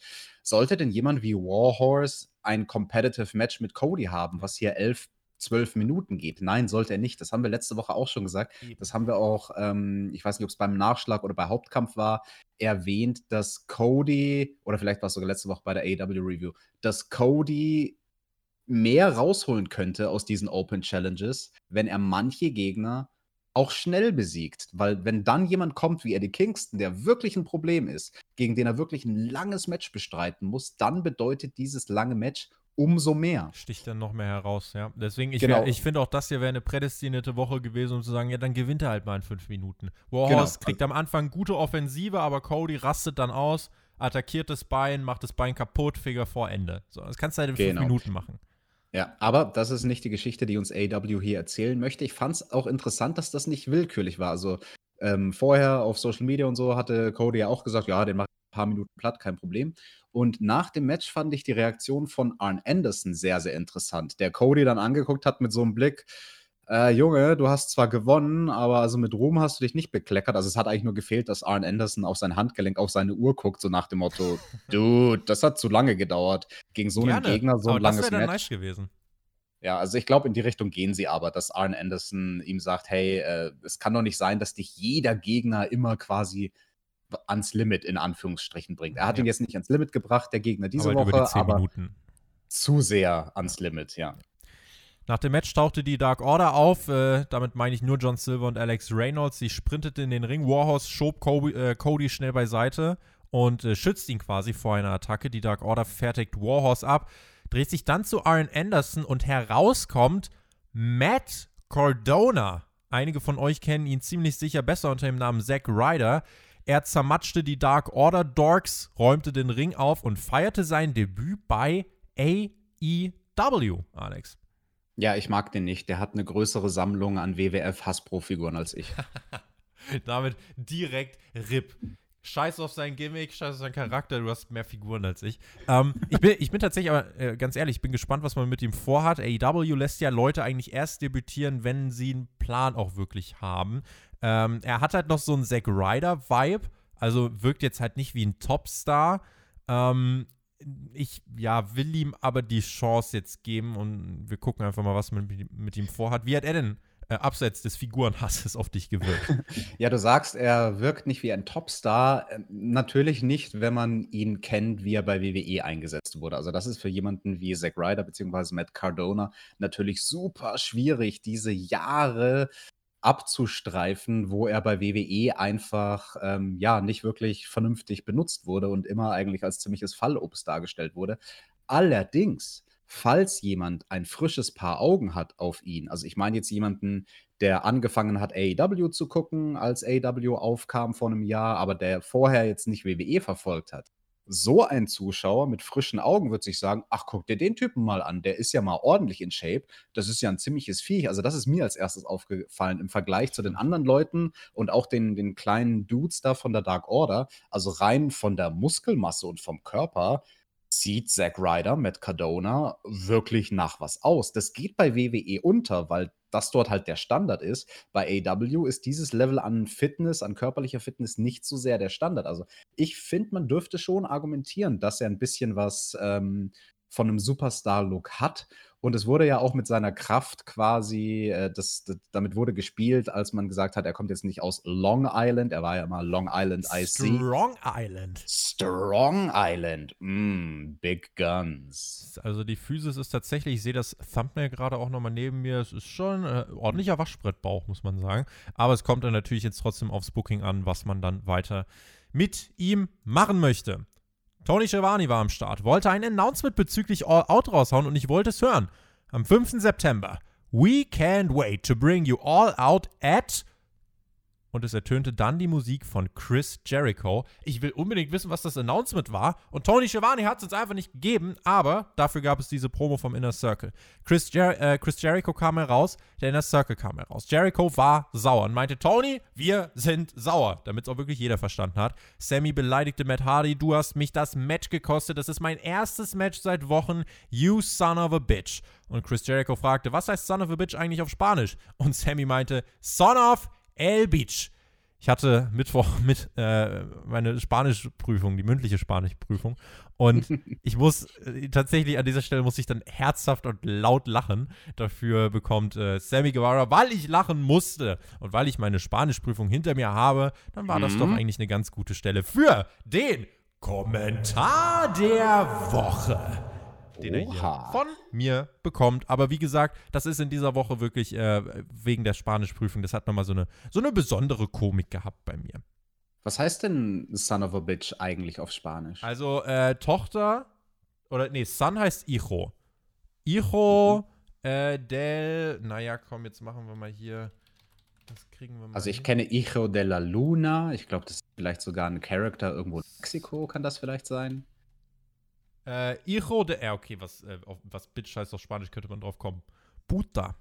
sollte denn jemand wie Warhorse ein Competitive Match mit Cody haben, was hier elf zwölf Minuten geht. Nein, sollte er nicht. Das haben wir letzte Woche auch schon gesagt. Das haben wir auch, ähm, ich weiß nicht, ob es beim Nachschlag oder bei Hauptkampf war, erwähnt, dass Cody, oder vielleicht war es sogar letzte Woche bei der AW Review, dass Cody mehr rausholen könnte aus diesen Open Challenges, wenn er manche Gegner auch schnell besiegt. Weil wenn dann jemand kommt wie Eddie Kingston, der wirklich ein Problem ist, gegen den er wirklich ein langes Match bestreiten muss, dann bedeutet dieses lange Match umso mehr. Sticht dann noch mehr heraus, ja. Deswegen, ich, genau. ich finde auch, das hier wäre eine prädestinierte Woche gewesen, um zu sagen, ja, dann gewinnt er halt mal in fünf Minuten. Warhorse genau. kriegt am Anfang gute Offensive, aber Cody rastet dann aus, attackiert das Bein, macht das Bein kaputt, Figure vor Ende. So, das kannst du halt in genau. fünf Minuten machen. Ja, aber das ist nicht die Geschichte, die uns AW hier erzählen möchte. Ich fand es auch interessant, dass das nicht willkürlich war. Also ähm, vorher auf Social Media und so hatte Cody ja auch gesagt, ja, den mache ich ein paar Minuten platt, kein Problem. Und nach dem Match fand ich die Reaktion von Arn Anderson sehr, sehr interessant, der Cody dann angeguckt hat mit so einem Blick, äh, Junge, du hast zwar gewonnen, aber also mit Ruhm hast du dich nicht bekleckert. Also es hat eigentlich nur gefehlt, dass Arn Anderson auf sein Handgelenk, auf seine Uhr guckt, so nach dem Motto, Dude, das hat zu lange gedauert. Gegen so einen Gegner so ein langes das Match. Nice gewesen. Ja, also ich glaube, in die Richtung gehen sie aber, dass Arn Anderson ihm sagt, hey, äh, es kann doch nicht sein, dass dich jeder Gegner immer quasi ans Limit in Anführungsstrichen bringt. Er hat ja. ihn jetzt nicht ans Limit gebracht, der Gegner diese aber Woche, aber Minuten. zu sehr ans Limit, ja. Nach dem Match tauchte die Dark Order auf. Äh, damit meine ich nur John Silver und Alex Reynolds. Sie sprintete in den Ring. Warhorse schob Cody, äh, Cody schnell beiseite und äh, schützt ihn quasi vor einer Attacke. Die Dark Order fertigt Warhorse ab, dreht sich dann zu Aaron Anderson und herauskommt Matt Cordona. Einige von euch kennen ihn ziemlich sicher besser unter dem Namen Zack Ryder. Er zermatschte die Dark Order Dorks, räumte den Ring auf und feierte sein Debüt bei AEW, Alex. Ja, ich mag den nicht. Der hat eine größere Sammlung an WWF-Hasbro-Figuren als ich. Damit direkt RIP. Scheiß auf sein Gimmick, scheiß auf seinen Charakter, du hast mehr Figuren als ich. Ähm, ich, bin, ich bin tatsächlich aber, äh, ganz ehrlich, ich bin gespannt, was man mit ihm vorhat. AEW lässt ja Leute eigentlich erst debütieren, wenn sie einen Plan auch wirklich haben. Ähm, er hat halt noch so einen Zack Ryder-Vibe, also wirkt jetzt halt nicht wie ein Topstar. Ähm, ich ja, will ihm aber die Chance jetzt geben und wir gucken einfach mal, was man mit ihm vorhat. Wie hat er denn äh, abseits des Figurenhasses auf dich gewirkt? ja, du sagst, er wirkt nicht wie ein Topstar. Äh, natürlich nicht, wenn man ihn kennt, wie er bei WWE eingesetzt wurde. Also das ist für jemanden wie Zack Ryder bzw. Matt Cardona natürlich super schwierig, diese Jahre abzustreifen, wo er bei WWE einfach ähm, ja nicht wirklich vernünftig benutzt wurde und immer eigentlich als ziemliches Fallobst dargestellt wurde. Allerdings, falls jemand ein frisches Paar Augen hat auf ihn, also ich meine jetzt jemanden, der angefangen hat, AEW zu gucken, als AEW aufkam vor einem Jahr, aber der vorher jetzt nicht WWE verfolgt hat, so ein Zuschauer mit frischen Augen wird sich sagen, ach, guck dir den Typen mal an, der ist ja mal ordentlich in Shape. Das ist ja ein ziemliches Viech. Also das ist mir als erstes aufgefallen im Vergleich zu den anderen Leuten und auch den, den kleinen Dudes da von der Dark Order. Also rein von der Muskelmasse und vom Körper sieht Zack Ryder mit Cardona wirklich nach was aus. Das geht bei WWE unter, weil das dort halt der Standard ist. Bei AW ist dieses Level an Fitness, an körperlicher Fitness nicht so sehr der Standard. Also ich finde, man dürfte schon argumentieren, dass er ein bisschen was ähm, von einem Superstar-Look hat und es wurde ja auch mit seiner Kraft quasi, äh, das, das, damit wurde gespielt, als man gesagt hat, er kommt jetzt nicht aus Long Island, er war ja immer Long Island IC. Strong Island. Strong Island. Mm, big Guns. Also die Physis ist tatsächlich, ich sehe das Thumbnail gerade auch nochmal neben mir, es ist schon äh, ordentlicher Waschbrettbauch, muss man sagen. Aber es kommt dann natürlich jetzt trotzdem aufs Booking an, was man dann weiter mit ihm machen möchte. Tony Schiavone war am Start, wollte ein Announcement bezüglich All Out raushauen und ich wollte es hören. Am 5. September. We can't wait to bring you all out at und es ertönte dann die Musik von Chris Jericho. Ich will unbedingt wissen, was das Announcement war. Und Tony Schiavone hat es uns einfach nicht gegeben, aber dafür gab es diese Promo vom Inner Circle. Chris, Jer äh, Chris Jericho kam heraus, der Inner Circle kam heraus. Jericho war sauer und meinte, Tony, wir sind sauer, damit es auch wirklich jeder verstanden hat. Sammy beleidigte Matt Hardy, du hast mich das Match gekostet, das ist mein erstes Match seit Wochen, you son of a bitch. Und Chris Jericho fragte, was heißt son of a bitch eigentlich auf Spanisch? Und Sammy meinte, son of El Beach. Ich hatte Mittwoch mit äh, meine Spanischprüfung, die mündliche Spanischprüfung. Und ich muss äh, tatsächlich an dieser Stelle muss ich dann herzhaft und laut lachen. Dafür bekommt äh, Sammy Guevara, weil ich lachen musste und weil ich meine Spanischprüfung hinter mir habe, dann war mhm. das doch mhm. eigentlich eine ganz gute Stelle für den Kommentar der Woche. Den er hier von mir bekommt. Aber wie gesagt, das ist in dieser Woche wirklich äh, wegen der Spanischprüfung, das hat nochmal so eine, so eine besondere Komik gehabt bei mir. Was heißt denn Son of a Bitch eigentlich auf Spanisch? Also äh, Tochter, oder nee, Son heißt Hijo. Hijo mhm. äh, del, naja, komm, jetzt machen wir mal hier, das kriegen wir mal Also ich hin. kenne Hijo de la Luna, ich glaube, das ist vielleicht sogar ein Charakter irgendwo in Mexiko, kann das vielleicht sein? Äh, Hijo de, ja, okay, was, äh, auf, was Bitch heißt auf Spanisch, könnte man drauf kommen. Puta.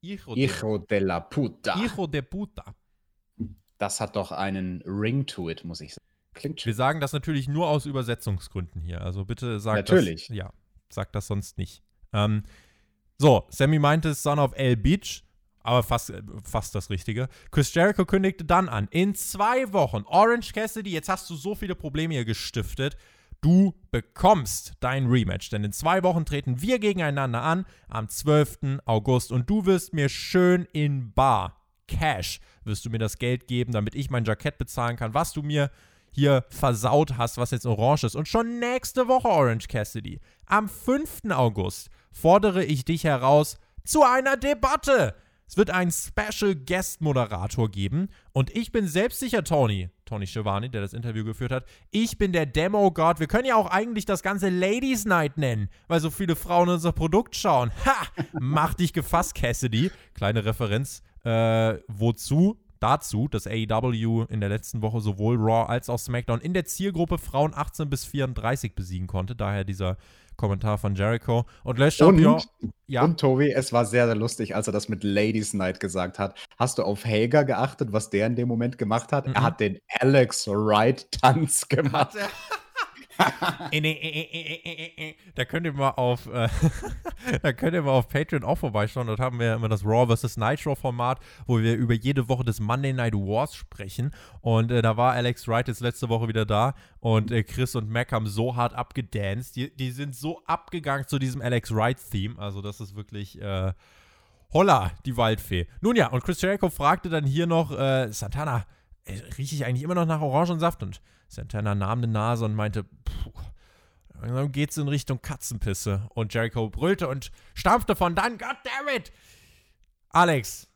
Hijo, Hijo de, de la puta. Hijo de puta. Das hat doch einen Ring to it, muss ich sagen. Klingt schön. Wir sagen das natürlich nur aus Übersetzungsgründen hier. Also bitte sag natürlich. das. Ja, sag das sonst nicht. Ähm, so, Sammy meinte Son of El Beach, aber fast, äh, fast das Richtige. Chris Jericho kündigte dann an, in zwei Wochen, Orange Cassidy, jetzt hast du so viele Probleme hier gestiftet, du bekommst dein Rematch. Denn in zwei Wochen treten wir gegeneinander an, am 12. August. Und du wirst mir schön in Bar, Cash, wirst du mir das Geld geben, damit ich mein Jackett bezahlen kann, was du mir hier versaut hast, was jetzt orange ist. Und schon nächste Woche, Orange Cassidy, am 5. August, fordere ich dich heraus zu einer Debatte. Es wird einen Special Guest Moderator geben und ich bin selbstsicher, Tony, Tony Schiavone, der das Interview geführt hat, ich bin der Demo God. Wir können ja auch eigentlich das ganze Ladies Night nennen, weil so viele Frauen unser Produkt schauen. Ha! Mach dich gefasst, Cassidy. Kleine Referenz. Äh, wozu? dazu, dass AEW in der letzten Woche sowohl Raw als auch SmackDown in der Zielgruppe Frauen 18 bis 34 besiegen konnte. Daher dieser Kommentar von Jericho. Und Le Champion. Und, ja. und Tobi, es war sehr, sehr lustig, als er das mit Ladies Night gesagt hat. Hast du auf Hager geachtet, was der in dem Moment gemacht hat? Mhm. Er hat den Alex Wright Tanz gemacht. Da könnt ihr mal auf äh, da könnt ihr mal auf Patreon auch vorbeischauen. Dort haben wir immer das Raw vs. Nitro Format, wo wir über jede Woche des Monday Night Wars sprechen. Und äh, da war Alex Wright jetzt letzte Woche wieder da und äh, Chris und Mac haben so hart abgedanced. Die, die sind so abgegangen zu diesem Alex Wright Theme. Also das ist wirklich äh, Holla, die Waldfee. Nun ja, und Chris Jericho fragte dann hier noch äh, Santana, rieche ich eigentlich immer noch nach Orangensaft? Und Santana nahm eine Nase und meinte, puh, langsam geht's in Richtung Katzenpisse. Und Jericho brüllte und stampfte von dann, God damn it! Alex,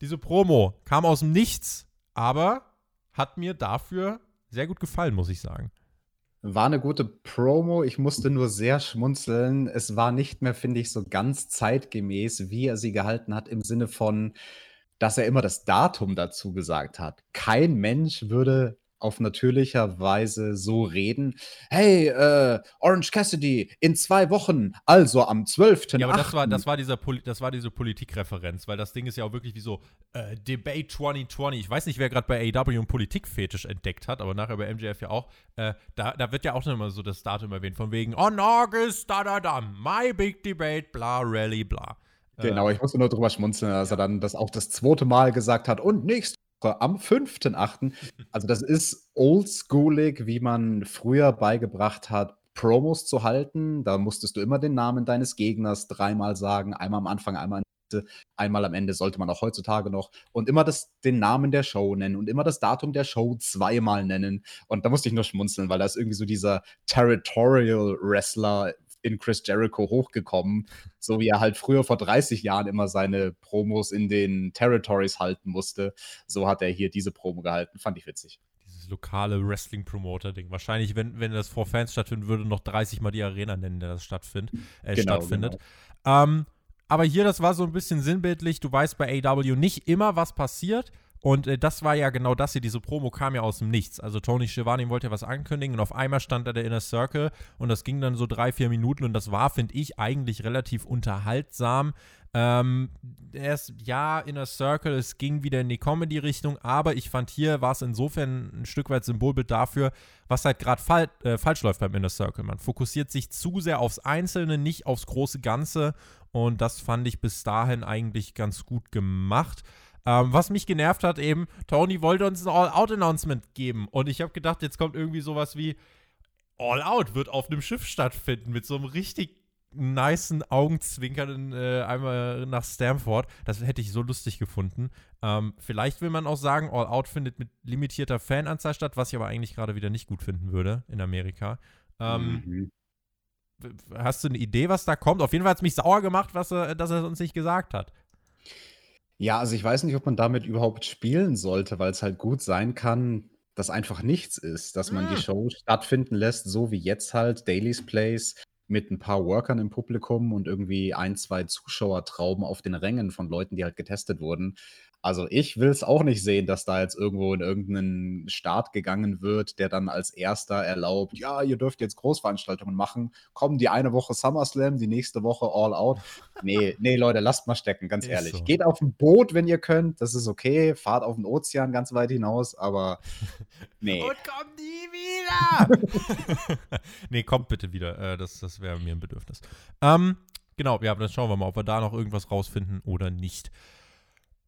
diese Promo kam aus dem Nichts, aber hat mir dafür sehr gut gefallen, muss ich sagen. War eine gute Promo. Ich musste nur sehr schmunzeln. Es war nicht mehr, finde ich, so ganz zeitgemäß, wie er sie gehalten hat, im Sinne von, dass er immer das Datum dazu gesagt hat. Kein Mensch würde auf natürlicher Weise so reden. Hey, äh, Orange Cassidy, in zwei Wochen, also am 12. Ja, aber das war, das, war dieser Poli das war diese Politikreferenz, weil das Ding ist ja auch wirklich wie so äh, Debate 2020. Ich weiß nicht, wer gerade bei AEW einen Politikfetisch entdeckt hat, aber nachher bei MJF ja auch. Äh, da, da wird ja auch immer so das Datum erwähnt, von wegen On August, da, da, da, my big debate, bla, rally, bla. Genau, ich musste nur drüber schmunzeln, dass er dann das auch das zweite Mal gesagt hat und nächste Woche am 5.8. Also das ist oldschoolig, wie man früher beigebracht hat, Promos zu halten. Da musstest du immer den Namen deines Gegners dreimal sagen, einmal am Anfang, einmal einmal am Ende sollte man auch heutzutage noch und immer das, den Namen der Show nennen und immer das Datum der Show zweimal nennen. Und da musste ich nur schmunzeln, weil da ist irgendwie so dieser Territorial Wrestler in Chris Jericho hochgekommen, so wie er halt früher vor 30 Jahren immer seine Promos in den Territories halten musste. So hat er hier diese Promo gehalten. Fand ich witzig. Dieses lokale Wrestling-Promoter-Ding. Wahrscheinlich, wenn, wenn das vor Fans stattfinden würde, noch 30 Mal die Arena nennen, der das stattfind, äh, genau, stattfindet. Genau. Ähm, aber hier, das war so ein bisschen sinnbildlich. Du weißt bei AW nicht immer, was passiert. Und äh, das war ja genau das hier, diese Promo kam ja aus dem Nichts. Also Tony Schiavone wollte ja was ankündigen und auf einmal stand da der Inner Circle und das ging dann so drei, vier Minuten und das war, finde ich, eigentlich relativ unterhaltsam. Ähm, erst, ja, Inner Circle, es ging wieder in die Comedy-Richtung, aber ich fand hier war es insofern ein Stück weit Symbolbild dafür, was halt gerade fal äh, falsch läuft beim Inner Circle. Man fokussiert sich zu sehr aufs Einzelne, nicht aufs große Ganze und das fand ich bis dahin eigentlich ganz gut gemacht. Ähm, was mich genervt hat, eben, Tony wollte uns ein All-Out-Announcement geben. Und ich habe gedacht, jetzt kommt irgendwie sowas wie All-Out wird auf einem Schiff stattfinden mit so einem richtig niceen Augenzwinkern äh, einmal nach Stamford. Das hätte ich so lustig gefunden. Ähm, vielleicht will man auch sagen, All Out findet mit limitierter Fananzahl statt, was ich aber eigentlich gerade wieder nicht gut finden würde in Amerika. Ähm, mhm. Hast du eine Idee, was da kommt? Auf jeden Fall hat es mich sauer gemacht, was er, dass er uns nicht gesagt hat. Ja, also ich weiß nicht, ob man damit überhaupt spielen sollte, weil es halt gut sein kann, dass einfach nichts ist, dass man die Hm. Show stattfinden lässt, so wie jetzt halt, Daily's Place mit ein paar Workern im Publikum und irgendwie ein, 2 Zuschauertrauben auf den Rängen von Leuten, die halt getestet wurden. Also, ich will es auch nicht sehen, dass da jetzt irgendwo in irgendeinen Start gegangen wird, der dann als Erster erlaubt: „Ja, ihr dürft jetzt Großveranstaltungen machen. Komm, die eine Woche SummerSlam, die nächste Woche All Out.“ Ne, ne, Leute, lasst mal stecken, ganz Ist ehrlich. so. Geht auf 'n Boot, wenn ihr könnt, das ist okay. Fahrt auf 'n Ozean ganz weit hinaus, aber ne. Und kommt nie wieder! nee, kommt bitte wieder. Äh, das das wäre mir ein Bedürfnis. Ähm, genau, ja, dann schauen wir mal, ob wir da noch irgendwas rausfinden oder nicht.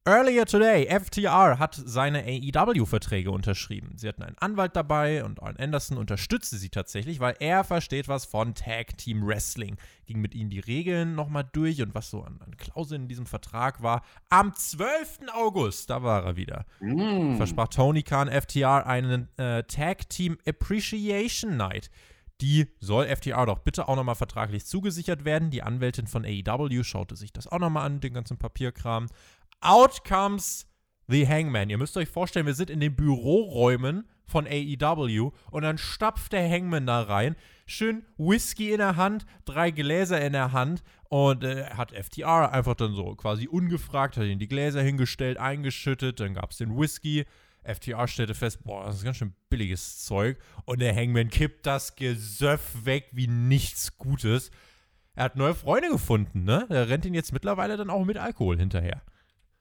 Earlier today, FTR hat seine AEW-Verträge unterschrieben. Sie hatten einen Anwalt dabei und Arn Anderson unterstützte sie tatsächlich, weil er versteht was von Tag Team Wrestling. Ging mit ihnen die Regeln nochmal durch und was so an, an Klauseln in diesem Vertrag war. Am 12. August, da war er wieder Hm. versprach Tony Khan FTR einen äh, Tag Team Appreciation Night. Die soll FTR doch bitte auch nochmal vertraglich zugesichert werden. Die Anwältin von AEW schaute sich das auch nochmal an, den ganzen Papierkram. Out comes the Hangman. Ihr müsst euch vorstellen, wir sind in den Büroräumen von AEW und dann stapft der Hangman da rein. Schön Whisky in der Hand, drei Gläser in der Hand und äh, hat FTR einfach dann so quasi ungefragt, hat ihn die Gläser hingestellt, eingeschüttet, dann gab es den Whisky. FTR stellte fest, boah, das ist ganz schön billiges Zeug. Und der Hangman kippt das Gesöff weg wie nichts Gutes. Er hat neue Freunde gefunden, ne? Er rennt ihn jetzt mittlerweile dann auch mit Alkohol hinterher.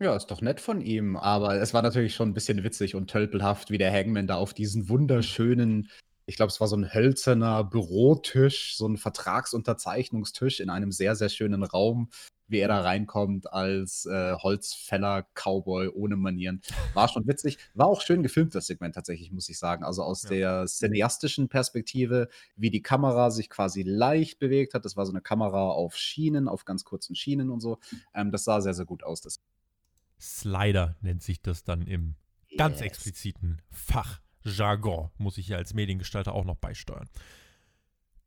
Ja, ist doch nett von ihm, aber es war natürlich schon ein bisschen witzig und tölpelhaft, wie der Hangman da auf diesen wunderschönen ich glaube, es war so ein hölzerner Bürotisch, so ein Vertragsunterzeichnungstisch in einem sehr, sehr schönen Raum, wie er da reinkommt als, äh, Holzfäller-Cowboy ohne Manieren. War schon witzig. War auch schön gefilmt, das Segment tatsächlich, muss ich sagen. Also, aus Ja. der cineastischen Perspektive, wie die Kamera sich quasi leicht bewegt hat. Das war so eine Kamera auf Schienen, auf ganz kurzen Schienen und so. Ähm, das sah sehr, sehr gut aus, das Slider nennt sich das dann im ganz Yes. expliziten Fachjargon. Muss ich ja als Mediengestalter auch noch beisteuern.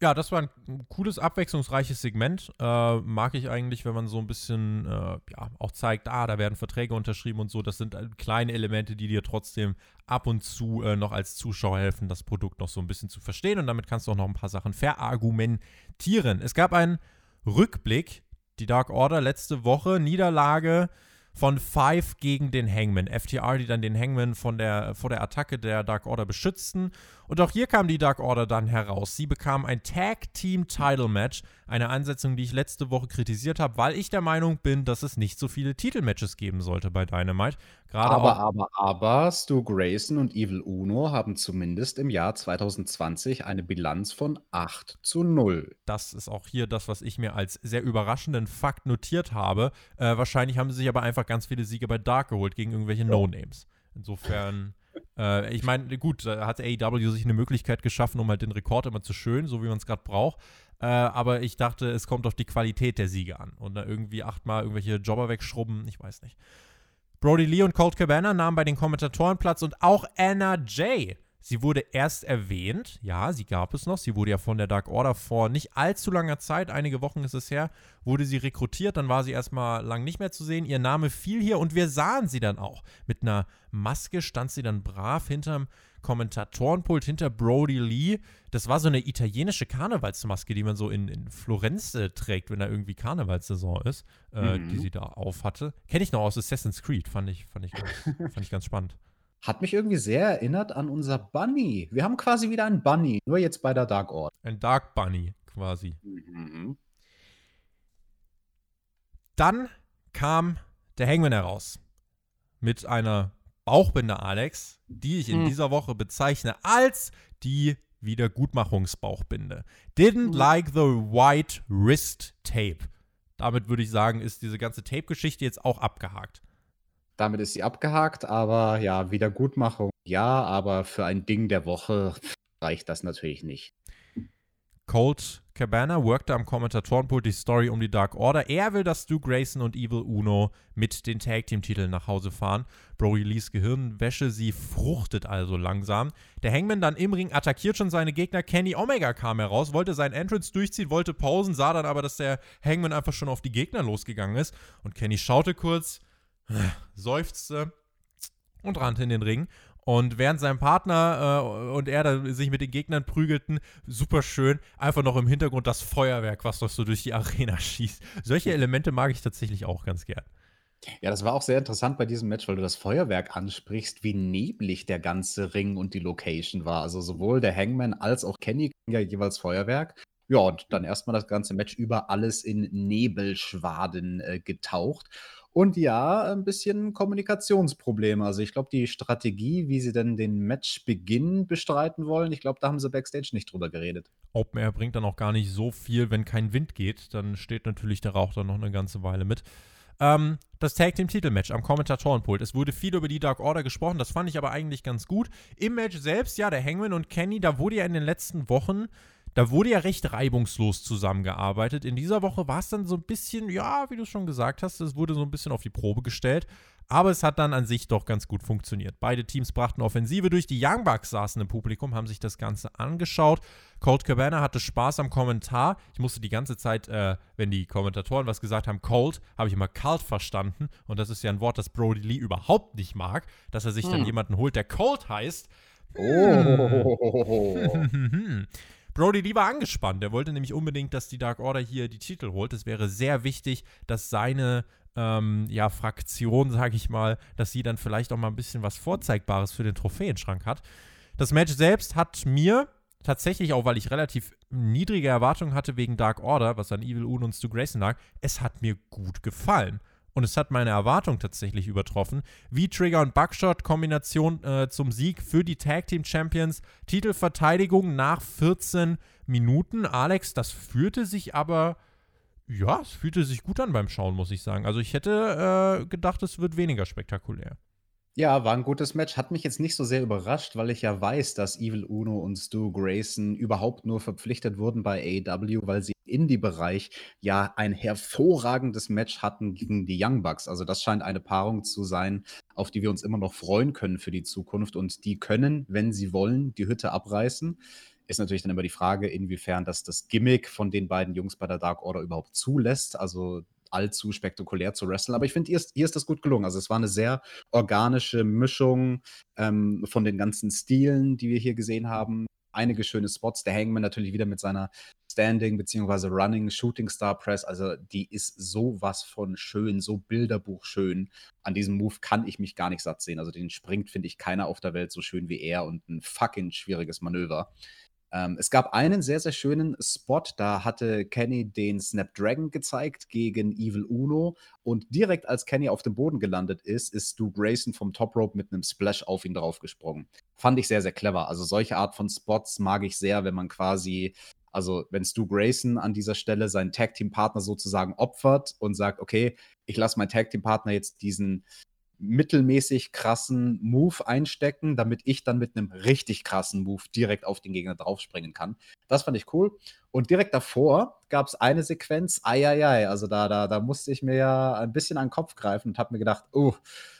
Ja, das war ein cooles, abwechslungsreiches Segment. Äh, mag ich eigentlich, wenn man so ein bisschen äh, ja, auch zeigt, ah, da werden Verträge unterschrieben und so. Das sind äh, kleine Elemente, die dir trotzdem ab und zu äh, noch als Zuschauer helfen, das Produkt noch so ein bisschen zu verstehen. Und damit kannst du auch noch ein paar Sachen verargumentieren. Es gab einen Rückblick. Die Dark Order letzte Woche, Niederlage von Five gegen den Hangman. FTR, die dann den Hangman von der, vor der Attacke der Dark Order beschützten. Und auch hier kam die Dark Order dann heraus. Sie bekamen ein Tag Team Title Match. Eine Ansetzung, die ich letzte Woche kritisiert habe, weil ich der Meinung bin, dass es nicht so viele Titelmatches geben sollte bei Dynamite. Gerade Aber, aber, aber, Stu Grayson und Evil Uno haben zumindest im Jahr 2020 eine Bilanz von 8 zu 0. das ist auch hier das, was ich mir als sehr überraschenden Fakt notiert habe. Äh, wahrscheinlich haben sie sich aber einfach ganz viele Siege bei Dark geholt gegen irgendwelche No-Names. Insofern, äh, ich meine, gut, da hat AEW sich eine Möglichkeit geschaffen, um halt den Rekord immer zu schön, so wie man es gerade braucht. Äh, aber ich dachte, es kommt auf die Qualität der Siege an. Und da irgendwie achtmal irgendwelche Jobber wegschrubben, ich weiß nicht. Brody Lee und Colt Cabana nahmen bei den Kommentatoren Platz und auch Anna Jay. Sie wurde erst erwähnt, ja, sie gab es noch. Sie wurde ja von der Dark Order vor nicht allzu langer Zeit, einige Wochen ist es her, wurde sie rekrutiert. Dann war sie erstmal lang nicht mehr zu sehen. Ihr Name fiel hier und wir sahen sie dann auch. Mit einer Maske stand sie dann brav hinterm Kommentatorenpult, hinter Brody Lee. Das war so eine italienische Karnevalsmaske, die man so in, in Florenz äh, trägt, wenn da irgendwie Karnevalssaison ist, äh, Mhm. die sie da auf hatte. Kenne ich noch aus Assassin's Creed, fand ich, fand ich, ganz, fand ich ganz spannend. Hat mich irgendwie sehr erinnert an unser Bunny. Wir haben quasi wieder einen Bunny, nur jetzt bei der Dark Order. Ein Dark Bunny quasi. Mhm. Dann kam der Hangman heraus mit einer Bauchbinde, Alex, die ich in Hm. dieser Woche bezeichne als die Wiedergutmachungsbauchbinde. Didn't Hm. like the white wrist tape. Damit würde ich sagen, ist diese ganze Tape-Geschichte jetzt auch abgehakt. Damit ist sie abgehakt, aber ja, Wiedergutmachung ja, aber für ein Ding der Woche reicht das natürlich nicht. Colt Cabana workte am Kommentatorenpult die Story um die Dark Order. Er will, dass Stu Grayson und Evil Uno mit den Tag Team Titeln nach Hause fahren. Brody Lees Gehirnwäsche, sie fruchtet also langsam. Der Hangman dann im Ring attackiert schon seine Gegner. Kenny Omega kam heraus, wollte seinen Entrance durchziehen, wollte pausen, sah dann aber, dass der Hangman einfach schon auf die Gegner losgegangen ist. Und Kenny schaute kurz, seufzte und rannte in den Ring. Und während sein Partner äh, und er da sich mit den Gegnern prügelten, super schön, einfach noch im Hintergrund das Feuerwerk, was doch so durch die Arena schießt. Solche Elemente mag ich tatsächlich auch ganz gern. Ja, das war auch sehr interessant bei diesem Match, weil du das Feuerwerk ansprichst, wie neblig der ganze Ring und die Location war. Also sowohl der Hangman als auch Kenny ja jeweils Feuerwerk. Ja, und dann erstmal das ganze Match über alles in Nebelschwaden äh, getaucht. Und ja, ein bisschen Kommunikationsprobleme. Also ich glaube, die Strategie, wie sie denn den Matchbeginn bestreiten wollen, ich glaube, da haben sie backstage nicht drüber geredet. Open Air bringt dann auch gar nicht so viel, wenn kein Wind geht. Dann steht natürlich der Rauch dann noch eine ganze Weile mit. Ähm, das Tag Team Titelmatch am Kommentatorenpult. Es wurde viel über die Dark Order gesprochen, das fand ich aber eigentlich ganz gut. Im Match selbst, ja, der Hangman und Kenny, da wurde ja in den letzten Wochen da wurde ja recht reibungslos zusammengearbeitet. In dieser Woche war es dann so ein bisschen, ja, wie du schon gesagt hast, es wurde so ein bisschen auf die Probe gestellt. Aber es hat dann an sich doch ganz gut funktioniert. Beide Teams brachten Offensive durch. Die Young Bucks saßen im Publikum, haben sich das Ganze angeschaut. Colt Cabana hatte Spaß am Kommentar. Ich musste die ganze Zeit, äh, wenn die Kommentatoren was gesagt haben, Colt, habe ich immer Cult verstanden. Und das ist ja ein Wort, das Brody Lee überhaupt nicht mag, dass er sich hm. dann jemanden holt, der Colt heißt. Oh. Brody Lee war angespannt. Er wollte nämlich unbedingt, dass die Dark Order hier die Titel holt. Es wäre sehr wichtig, dass seine ähm, ja, Fraktion, sage ich mal, dass sie dann vielleicht auch mal ein bisschen was Vorzeigbares für den Trophäenschrank hat. Das Match selbst hat mir tatsächlich auch, weil ich relativ niedrige Erwartungen hatte wegen Dark Order, was an Evil Uno und Stu Grayson lag, es hat mir gut gefallen und es hat meine Erwartung tatsächlich übertroffen. Wie Trigger und Buckshot Kombination äh, zum Sieg für die Tag Team Champions. Titelverteidigung nach 14 Minuten. Alex, das fühlte sich aber, ja, es fühlte sich gut an beim Schauen, muss ich sagen. Also ich hätte äh, gedacht, es wird weniger spektakulär. Ja, war ein gutes Match. Hat mich jetzt nicht so sehr überrascht, weil ich ja weiß, dass Evil Uno und Stu Grayson überhaupt nur verpflichtet wurden bei AEW, weil sie im Indie-Bereich ja ein hervorragendes Match hatten gegen die Young Bucks. Also das scheint eine Paarung zu sein, auf die wir uns immer noch freuen können für die Zukunft. Und die können, wenn sie wollen, die Hütte abreißen. Ist natürlich dann immer die Frage, inwiefern das das Gimmick von den beiden Jungs bei der Dark Order überhaupt zulässt. Also allzu spektakulär zu wresteln. Aber ich finde, hier, hier ist, das gut gelungen. Also es war eine sehr organische Mischung ähm, von den ganzen Stilen, die wir hier gesehen haben. Einige schöne Spots. Der Hangman natürlich wieder mit seiner Standing bzw. Running Shooting Star Press. Also die ist sowas von schön, so Bilderbuch schön. An diesem Move kann ich mich gar nicht satt sehen. Also den springt, finde ich, keiner auf der Welt so schön wie er und ein fucking schwieriges Manöver. Ähm, es gab einen sehr, sehr schönen Spot, da hatte Kenny den Snapdragon gezeigt gegen Evil Uno und direkt als Kenny auf dem Boden gelandet ist, ist Stu Grayson vom Top Rope mit einem Splash auf ihn draufgesprungen. Fand ich sehr, sehr clever. Also solche Art von Spots mag ich sehr, wenn man quasi also, wenn Stu Grayson an dieser Stelle seinen Tag Team Partner sozusagen opfert und sagt, okay, ich lasse meinen Tag Team Partner jetzt diesen mittelmäßig krassen Move einstecken, damit ich dann mit einem richtig krassen Move direkt auf den Gegner draufspringen kann. Das fand ich cool. Und direkt davor gab es eine Sequenz, eieiei, also da, da, da musste ich mir ja ein bisschen an den Kopf greifen und habe mir gedacht, oh,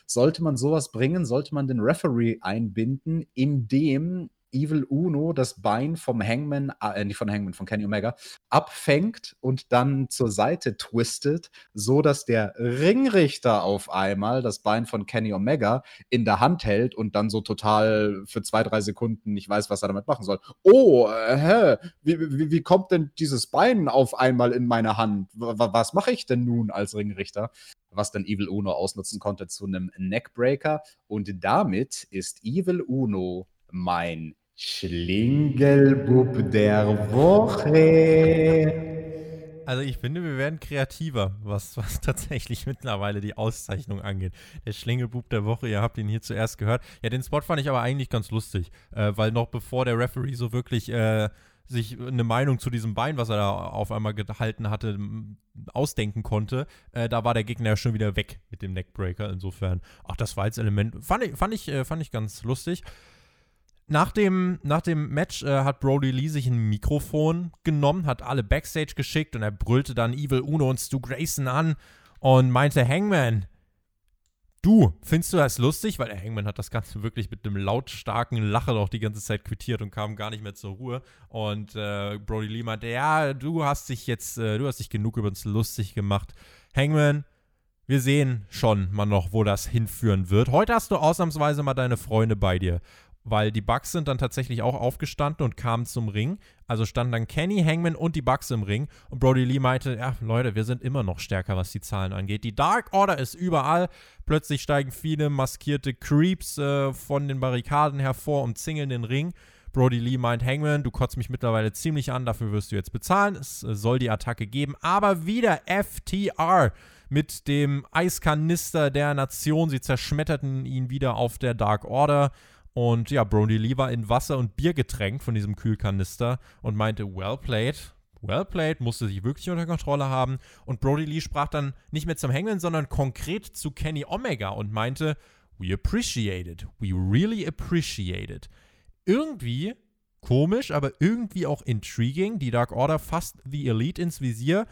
sollte man sowas bringen, sollte man den Referee einbinden, indem Evil Uno das Bein vom Hangman, äh, nicht von Hangman, von Kenny Omega, abfängt und dann zur Seite twistet, so dass der Ringrichter auf einmal das Bein von Kenny Omega in der Hand hält und dann so total für zwei, drei Sekunden nicht weiß, was er damit machen soll. Oh, äh, hä? Wie, wie, wie kommt denn dieses Bein auf einmal in meine Hand? W was mache ich denn nun als Ringrichter? was dann Evil Uno ausnutzen konnte zu einem Neckbreaker. Und damit ist Evil Uno mein Schlingelbub der Woche. Also ich finde, wir werden kreativer, was, was tatsächlich mittlerweile die Auszeichnung angeht. Der Schlingelbub der Woche, ihr habt ihn hier zuerst gehört. Ja, den Spot fand ich aber eigentlich ganz lustig, äh, weil noch bevor der Referee so wirklich äh, sich eine Meinung zu diesem Bein, was er da auf einmal gehalten hatte, ausdenken konnte, äh, da war der Gegner ja schon wieder weg mit dem Neckbreaker. Insofern, ach, das war jetzt Element, fand ich, fand ich, äh, fand ich ganz lustig. Nach dem, nach dem Match äh, hat Brody Lee sich ein Mikrofon genommen, hat alle Backstage geschickt und er brüllte dann Evil Uno und Stu Grayson an und meinte, Hangman, du, findest du das lustig? Weil der Hangman hat das Ganze wirklich mit einem lautstarken Lachen auch die ganze Zeit quittiert und kam gar nicht mehr zur Ruhe. Und äh, Brody Lee meinte, ja, du hast dich jetzt, äh, du hast dich genug über uns lustig gemacht. Hangman, wir sehen schon mal noch, wo das hinführen wird. Heute hast du ausnahmsweise mal deine Freunde bei dir weil die Bucks sind dann tatsächlich auch aufgestanden und kamen zum Ring. Also standen dann Kenny, Hangman und die Bucks im Ring. Und Brody Lee meinte, ja, Leute, wir sind immer noch stärker, was die Zahlen angeht. Die Dark Order ist überall. Plötzlich steigen viele maskierte Creeps äh, von den Barrikaden hervor und zingeln den Ring. Brody Lee meint, Hangman, du kotzt mich mittlerweile ziemlich an, dafür wirst du jetzt bezahlen. Es äh, soll die Attacke geben. Aber wieder FTR mit dem Eiskanister der Nation. Sie zerschmetterten ihn wieder auf der Dark Order. Und ja, Brody Lee war in Wasser und Bier getränkt von diesem Kühlkanister und meinte, well played, well played, musste sich wirklich unter Kontrolle haben. Und Brody Lee sprach dann nicht mehr zum Hangman, sondern konkret zu Kenny Omega und meinte, we appreciate it, we really appreciate it. Irgendwie komisch, aber irgendwie auch intriguing. Die Dark Order fasst The Elite ins Visier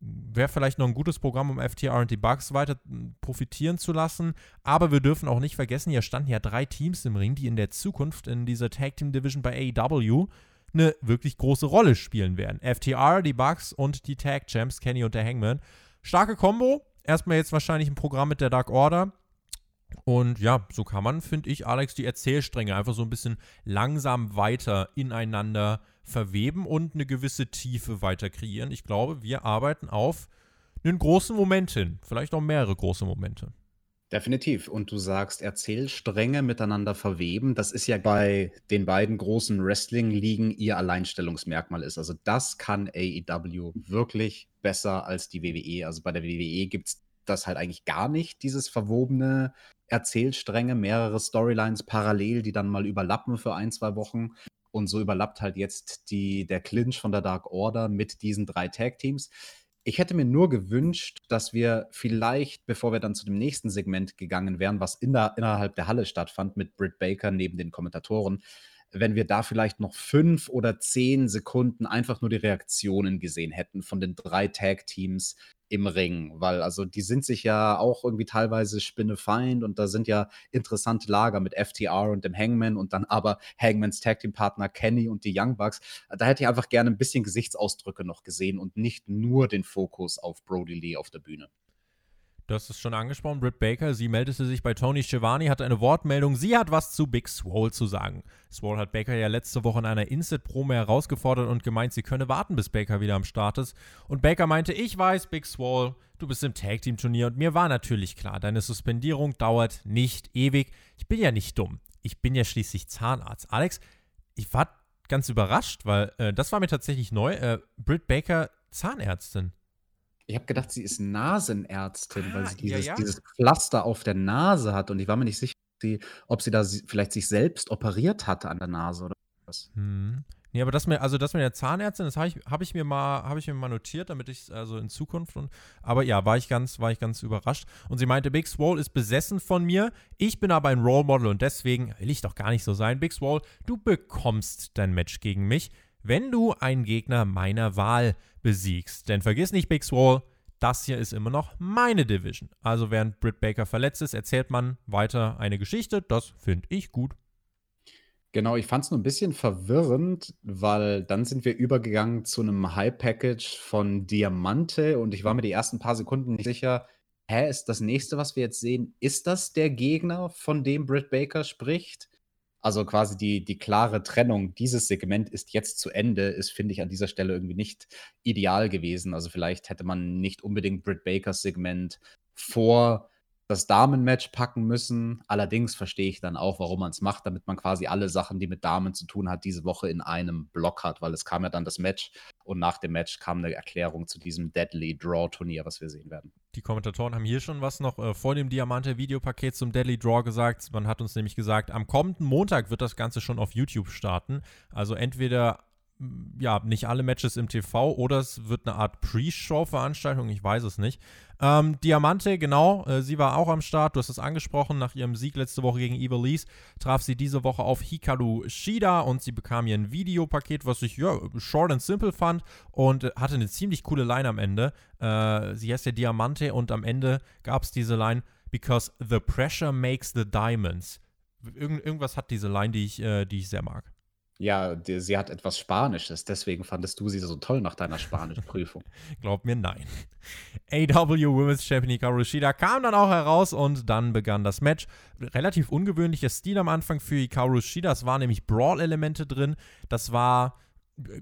wäre vielleicht noch ein gutes Programm, um FTR und die Bugs weiter profitieren zu lassen. Aber wir dürfen auch nicht vergessen, hier standen ja drei Teams im Ring, die in der Zukunft in dieser Tag Team Division bei AEW eine wirklich große Rolle spielen werden. FTR, die Bugs und die Tag Champs, Kenny und der Hangman. Starke Combo. Erstmal jetzt wahrscheinlich ein Programm mit der Dark Order. Und ja, so kann man, finde ich, Alex, die Erzählstränge einfach so ein bisschen langsam weiter ineinander verweben und eine gewisse Tiefe weiter kreieren. Ich glaube, wir arbeiten auf einen großen Moment hin. Vielleicht auch mehrere große Momente. Definitiv. Und du sagst, Erzählstränge miteinander verweben. Das ist ja bei den beiden großen Wrestling-Ligen ihr Alleinstellungsmerkmal ist. Also das kann AEW wirklich besser als die WWE. Also bei der WWE gibt es das halt eigentlich gar nicht, dieses verwobene Erzählstränge, mehrere Storylines parallel, die dann mal überlappen für ein, zwei Wochen. Und so überlappt halt jetzt die, der Clinch von der Dark Order mit diesen drei Tag-Teams. Ich hätte mir nur gewünscht, dass wir vielleicht, bevor wir dann zu dem nächsten Segment gegangen wären, was in der, innerhalb der Halle stattfand, mit Britt Baker neben den Kommentatoren, wenn wir da vielleicht noch fünf oder zehn Sekunden einfach nur die Reaktionen gesehen hätten von den drei Tag-Teams im Ring, weil also die sind sich ja auch irgendwie teilweise Spinnefeind und da sind ja interessante Lager mit FTR und dem Hangman und dann aber Hangmans Tag Team Partner Kenny und die Young Bucks. Da hätte ich einfach gerne ein bisschen Gesichtsausdrücke noch gesehen und nicht nur den Fokus auf Brody Lee auf der Bühne. Du hast es schon angesprochen, Britt Baker. Sie meldete sich bei Tony Schiavone, hatte eine Wortmeldung. Sie hat was zu Big Swole zu sagen. Swole hat Baker ja letzte Woche in einer Instant-Promo herausgefordert und gemeint, sie könne warten, bis Baker wieder am Start ist. Und Baker meinte, ich weiß, Big Swole, du bist im Tag-Team-Turnier und mir war natürlich klar, deine Suspendierung dauert nicht ewig. Ich bin ja nicht dumm. Ich bin ja schließlich Zahnarzt. Alex, ich war ganz überrascht, weil äh, das war mir tatsächlich neu. Äh, Britt Baker, Zahnärztin. Ich habe gedacht, sie ist Nasenärztin, ah, weil sie dieses, ja, ja. dieses Pflaster auf der Nase hat. Und ich war mir nicht sicher, ob sie, ob sie da vielleicht sich selbst operiert hatte an der Nase oder was. Hm. Nee, aber das mir, also das mit der Zahnärztin, das habe ich, hab ich mir mal, habe ich mir mal notiert, damit ich also in Zukunft und aber ja, war ich ganz, war ich ganz überrascht. Und sie meinte, Big Swole ist besessen von mir. Ich bin aber ein Role Model und deswegen will ich doch gar nicht so sein. Big Swole, du bekommst dein Match gegen mich wenn du einen Gegner meiner Wahl besiegst. Denn vergiss nicht, Big Swole, das hier ist immer noch meine Division. Also während Britt Baker verletzt ist, erzählt man weiter eine Geschichte. Das finde ich gut. Genau, ich fand es nur ein bisschen verwirrend, weil dann sind wir übergegangen zu einem High-Package von Diamante und ich war mir die ersten paar Sekunden nicht sicher, hä, ist das nächste, was wir jetzt sehen, ist das der Gegner, von dem Britt Baker spricht? Also quasi die, die klare Trennung, dieses Segment ist jetzt zu Ende, ist, finde ich, an dieser Stelle irgendwie nicht ideal gewesen. Also vielleicht hätte man nicht unbedingt Britt Bakers Segment vor das Damenmatch packen müssen. Allerdings verstehe ich dann auch, warum man es macht, damit man quasi alle Sachen, die mit Damen zu tun hat, diese Woche in einem Block hat, weil es kam ja dann das Match und nach dem Match kam eine Erklärung zu diesem Deadly Draw Turnier, was wir sehen werden. Die Kommentatoren haben hier schon was noch äh, vor dem Diamante-Videopaket zum Deadly Draw gesagt. Man hat uns nämlich gesagt, am kommenden Montag wird das Ganze schon auf YouTube starten. Also entweder ja, nicht alle Matches im TV oder es wird eine Art Pre-Show-Veranstaltung, ich weiß es nicht. Ähm, Diamante, genau, äh, sie war auch am Start, du hast es angesprochen, nach ihrem Sieg letzte Woche gegen Evil Lees traf sie diese Woche auf Hikaru Shida und sie bekam ihr ein Videopaket, was ich, ja, short and simple fand und hatte eine ziemlich coole Line am Ende. Äh, sie heißt ja Diamante und am Ende gab es diese Line, because the pressure makes the diamonds. Irgend, irgendwas hat diese Line, die ich, äh, die ich sehr mag. Ja, die, sie hat etwas Spanisches, deswegen fandest du sie so toll nach deiner Spanischprüfung. Glaub mir, nein. AW Women's Champion Hikaru Shida kam dann auch heraus und dann begann das Match. Relativ ungewöhnlicher Stil am Anfang für Hikaru Shida. Es waren nämlich Brawl-Elemente drin. Das war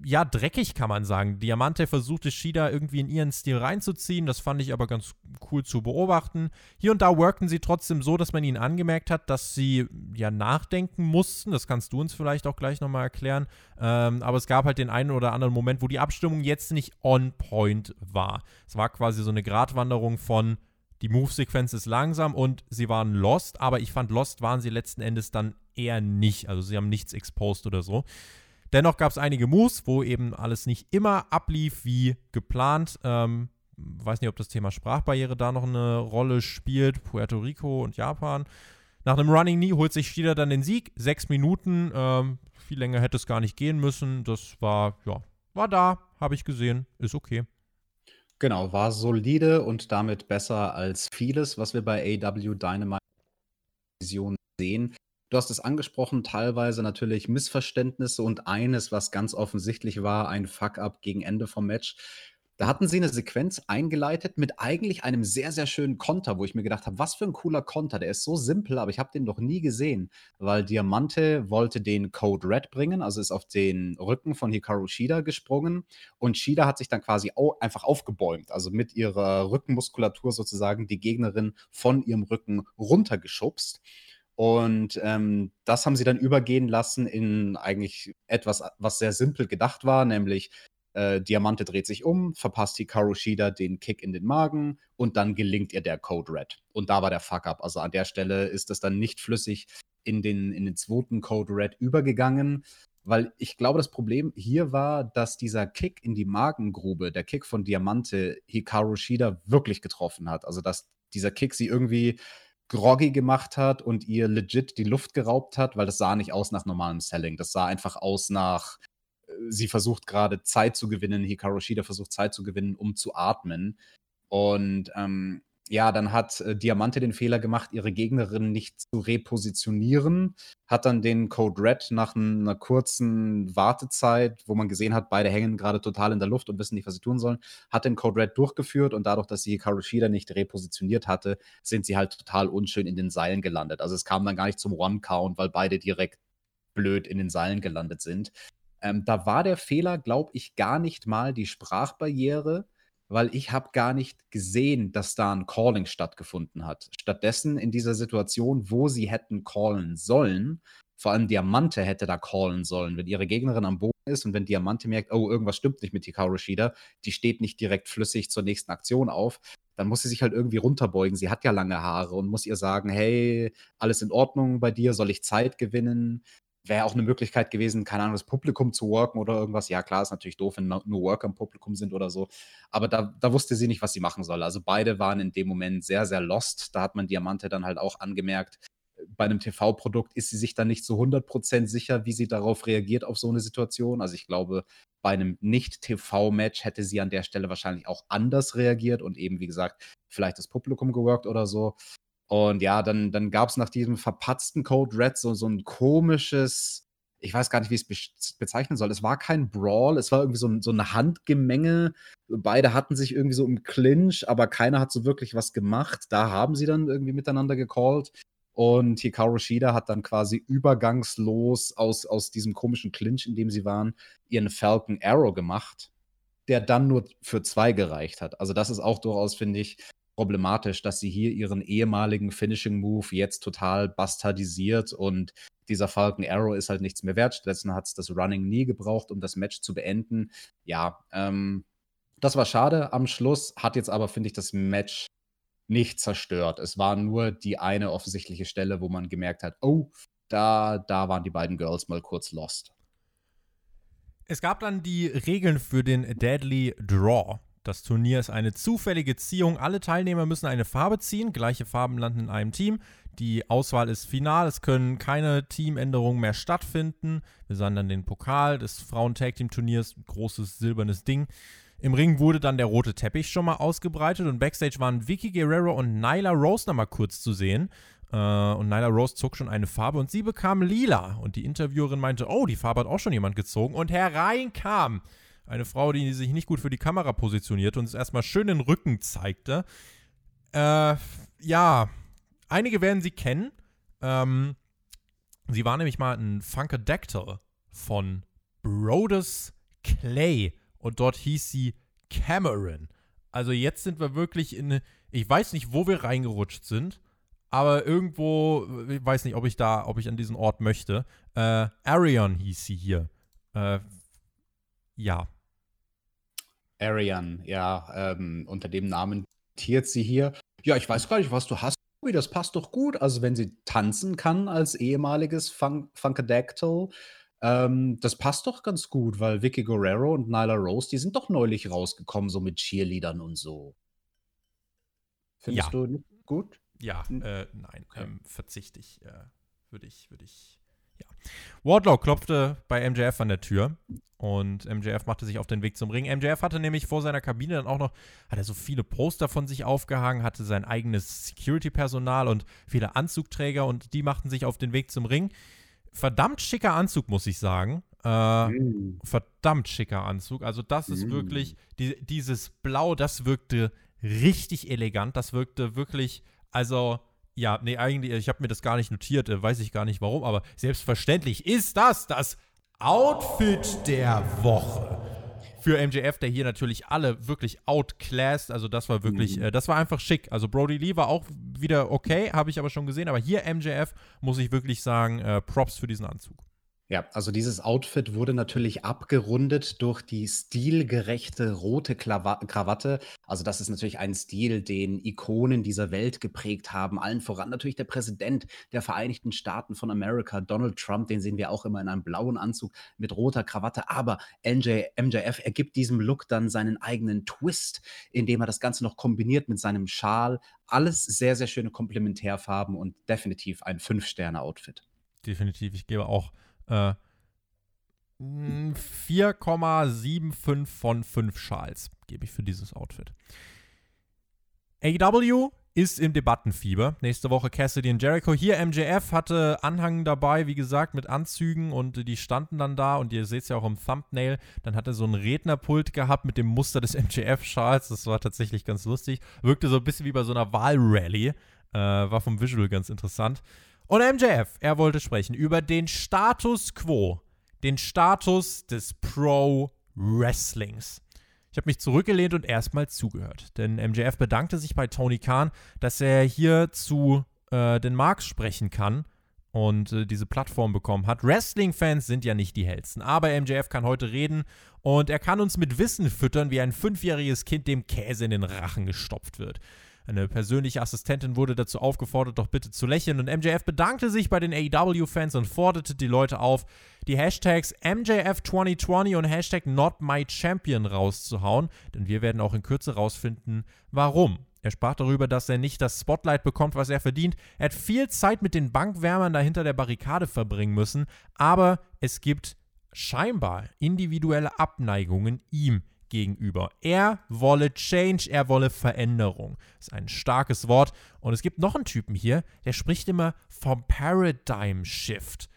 ja, dreckig kann man sagen. Diamante versuchte Shida irgendwie in ihren Stil reinzuziehen. Das fand ich aber ganz cool zu beobachten. Hier und da workten sie trotzdem so, dass man ihnen angemerkt hat, dass sie ja nachdenken mussten. Das kannst du uns vielleicht auch gleich nochmal erklären. Ähm, aber es gab halt den einen oder anderen Moment, wo die Abstimmung jetzt nicht on point war. Es war quasi so eine Gratwanderung von die Move-Sequenz ist langsam und sie waren lost, aber ich fand lost waren sie letzten Endes dann eher nicht. Also sie haben nichts exposed oder so. Dennoch gab es einige Moves, wo eben alles nicht immer ablief wie geplant. Ähm, weiß nicht, ob das Thema Sprachbarriere da noch eine Rolle spielt. Puerto Rico und Japan. Nach einem Running Knee holt sich Shida dann den Sieg. Sechs Minuten. Ähm, viel länger hätte es gar nicht gehen müssen. Das war, ja, war da, habe ich gesehen. Ist okay. Genau, war solide und damit besser als vieles, was wir bei AW Dynamite sehen. Du hast es angesprochen, teilweise natürlich Missverständnisse und eines, was ganz offensichtlich war, ein Fuck-up gegen Ende vom Match. Da hatten sie eine Sequenz eingeleitet mit eigentlich einem sehr, sehr schönen Konter, wo ich mir gedacht habe, was für ein cooler Konter. Der ist so simpel, aber ich habe den noch nie gesehen, weil Diamante wollte den Code Red bringen, also ist auf den Rücken von Hikaru Shida gesprungen und Shida hat sich dann quasi einfach aufgebäumt, also mit ihrer Rückenmuskulatur sozusagen die Gegnerin von ihrem Rücken runtergeschubst. Und ähm, das haben sie dann übergehen lassen in eigentlich etwas, was sehr simpel gedacht war, nämlich äh, Diamante dreht sich um, verpasst Hikaru Shida den Kick in den Magen und dann gelingt ihr der Code Red. Und da war der Fuck-up. Also an der Stelle ist es dann nicht flüssig in den, in den zweiten Code Red übergegangen, weil ich glaube, das Problem hier war, dass dieser Kick in die Magengrube, der Kick von Diamante, Hikaru Shida wirklich getroffen hat. Also dass dieser Kick sie irgendwie groggy gemacht hat und ihr legit die Luft geraubt hat, weil das sah nicht aus nach normalem Selling. Das sah einfach aus nach, äh, sie versucht gerade Zeit zu gewinnen, Hikaru Shida versucht Zeit zu gewinnen, um zu atmen. Und ähm, ja, dann hat äh, Diamante den Fehler gemacht, ihre Gegnerin nicht zu repositionieren, hat dann den Code Red nach einer kurzen Wartezeit, wo man gesehen hat, beide hängen gerade total in der Luft und wissen nicht, was sie tun sollen, hat den Code Red durchgeführt und dadurch, dass sie Hikaru Shida nicht repositioniert hatte, sind sie halt total unschön in den Seilen gelandet. Also es kam dann gar nicht zum One-Count, weil beide direkt blöd in den Seilen gelandet sind. Ähm, da war der Fehler, glaube ich, gar nicht mal die Sprachbarriere, weil ich habe gar nicht gesehen, dass da ein Calling stattgefunden hat. Stattdessen in dieser Situation, wo sie hätten callen sollen, vor allem Diamante hätte da callen sollen, wenn ihre Gegnerin am Boden ist und wenn Diamante merkt, oh, irgendwas stimmt nicht mit Hikaru Shida, die steht nicht direkt flüssig zur nächsten Aktion auf, dann muss sie sich halt irgendwie runterbeugen. Sie hat ja lange Haare und muss ihr sagen, hey, alles in Ordnung bei dir, soll ich Zeit gewinnen? Wäre auch eine Möglichkeit gewesen, keine Ahnung, das Publikum zu worken oder irgendwas. Ja, klar, ist natürlich doof, wenn nur Worker im Publikum sind oder so. Aber da, da wusste sie nicht, was sie machen soll. Also beide waren in dem Moment sehr, sehr lost. Da hat man Diamante dann halt auch angemerkt. Bei einem TV-Produkt ist sie sich dann nicht zu 100% sicher, wie sie darauf reagiert, auf so eine Situation. Also ich glaube, bei einem Nicht-TV-Match hätte sie an der Stelle wahrscheinlich auch anders reagiert und eben, wie gesagt, vielleicht das Publikum geworkt oder so. Und ja, dann, dann gab es nach diesem verpatzten Code Red so, so ein komisches, ich weiß gar nicht, wie ich es bezeichnen soll. Es war kein Brawl, es war irgendwie so, ein, so eine Handgemenge. Beide hatten sich irgendwie so im Clinch, aber keiner hat so wirklich was gemacht. Da haben sie dann irgendwie miteinander gecallt. Und Hikaru Shida hat dann quasi übergangslos aus, aus diesem komischen Clinch, in dem sie waren, ihren Falcon Arrow gemacht, der dann nur für zwei gereicht hat. Also das ist auch durchaus, finde ich, problematisch, dass sie hier ihren ehemaligen Finishing Move jetzt total bastardisiert und dieser Falcon Arrow ist halt nichts mehr wert. Stattdessen hat es das Running nie gebraucht, um das Match zu beenden. Ja, ähm, das war schade am Schluss, hat jetzt aber, finde ich, das Match nicht zerstört. Es war nur die eine offensichtliche Stelle, wo man gemerkt hat, oh, da, da waren die beiden Girls mal kurz lost. Es gab dann die Regeln für den Deadly Draw. Das Turnier ist eine zufällige Ziehung. Alle Teilnehmer müssen eine Farbe ziehen. Gleiche Farben landen in einem Team. Die Auswahl ist final. Es können keine Teamänderungen mehr stattfinden. Wir sahen dann den Pokal des Frauen-Tag-Team-Turniers. Großes silbernes Ding. Im Ring wurde dann der rote Teppich schon mal ausgebreitet und backstage waren Vicky Guerrero und Nyla Rose noch mal kurz zu sehen. Äh, und Nyla Rose zog schon eine Farbe und sie bekam lila. Und die Interviewerin meinte, oh, die Farbe hat auch schon jemand gezogen. Und hereinkam eine Frau, die sich nicht gut für die Kamera positionierte und es erstmal schön den Rücken zeigte. Äh, ja, einige werden sie kennen. Ähm, sie war nämlich mal ein Funkadactyl von Brodus Clay. Und dort hieß sie Cameron. Also jetzt sind wir wirklich in. Ich weiß nicht, wo wir reingerutscht sind aber irgendwo, ich weiß nicht, ob ich da, ob ich an diesen Ort möchte. Äh, Arion hieß sie hier. Äh, ja. Arian, ja, ähm, unter dem Namen tiert sie hier. Ja, ich weiß gar nicht, was du hast. Das passt doch gut. Also, wenn sie tanzen kann als ehemaliges Fun Funkadactyl, ähm, das passt doch ganz gut, weil Vicky Guerrero und Nyla Rose, die sind doch neulich rausgekommen, so mit Cheerleadern und so. Findest ja. du gut? Ja, hm. äh, nein, okay. ähm, verzichte ich. Äh, würde ich, würde ich. Wardlow klopfte bei MJF an der Tür und MJF machte sich auf den Weg zum Ring. MJF hatte nämlich vor seiner Kabine dann auch noch, hat er so viele Poster von sich aufgehangen, hatte sein eigenes Security-Personal und viele Anzugträger und die machten sich auf den Weg zum Ring. Verdammt schicker Anzug, muss ich sagen. Äh, mm. Verdammt schicker Anzug. Also, das ist mm. wirklich, die, dieses Blau, das wirkte richtig elegant. Das wirkte wirklich also, ja, nee, eigentlich, ich habe mir das gar nicht notiert, äh, weiß ich gar nicht warum, aber selbstverständlich ist das das Outfit der Woche. Für MJF, der hier natürlich alle wirklich outclassed, also das war wirklich, mhm. äh, das war einfach schick. Also Brody Lee war auch wieder okay, habe ich aber schon gesehen, aber hier MJF muss ich wirklich sagen, äh, Props für diesen Anzug. Ja, also dieses Outfit wurde natürlich abgerundet durch die stilgerechte rote Krawatte. Also das ist natürlich ein Stil, den Ikonen dieser Welt geprägt haben. Allen voran natürlich der Präsident der Vereinigten Staaten von Amerika, Donald Trump. Den sehen wir auch immer in einem blauen Anzug mit roter Krawatte. Aber NJ, MJF ergibt diesem Look dann seinen eigenen Twist, indem er das Ganze noch kombiniert mit seinem Schal. Alles sehr, sehr schöne Komplementärfarben und definitiv ein Fünf-Sterne-Outfit. Definitiv. Ich gebe auch 4,75 hm, von 5 Schals gebe ich für dieses Outfit. AEW ist im Debattenfieber. Nächste Woche Cassidy und Jericho. Hier MJF hatte Anhang dabei, wie gesagt, mit Anzügen und die standen dann da und ihr seht es ja auch im Thumbnail. Dann hat er so ein Rednerpult gehabt mit dem Muster des MJF-Schals. Das war tatsächlich ganz lustig. Wirkte so ein bisschen wie bei so einer Wahlrally. Äh, war vom Visual ganz interessant. Und MJF, er wollte sprechen über den Status quo, den Status des Pro Wrestlings. Ich habe mich zurückgelehnt und erstmal zugehört, denn MJF bedankte sich bei Tony Khan, dass er hier zu äh, den Marks sprechen kann und äh, diese Plattform bekommen hat. Wrestling-Fans sind ja nicht die hellsten, aber MJF kann heute reden und er kann uns mit Wissen füttern, wie ein fünfjähriges Kind dem Käse in den Rachen gestopft wird. Eine persönliche Assistentin wurde dazu aufgefordert, doch bitte zu lächeln und MJF bedankte sich bei den AEW-Fans und forderte die Leute auf, die Hashtags MJF2020 und Hashtag NotMyChampion rauszuhauen, denn wir werden auch in Kürze rausfinden, warum. Er sprach darüber, dass er nicht das Spotlight bekommt, was er verdient. Er hat viel Zeit mit den Bankwärmern dahinter der Barrikade verbringen müssen, aber es gibt scheinbar individuelle Abneigungen ihm gegenüber. Er wolle Change, er wolle Veränderung. Das ist ein starkes Wort. Und es gibt noch einen Typen hier, der spricht immer vom Paradigm Shift.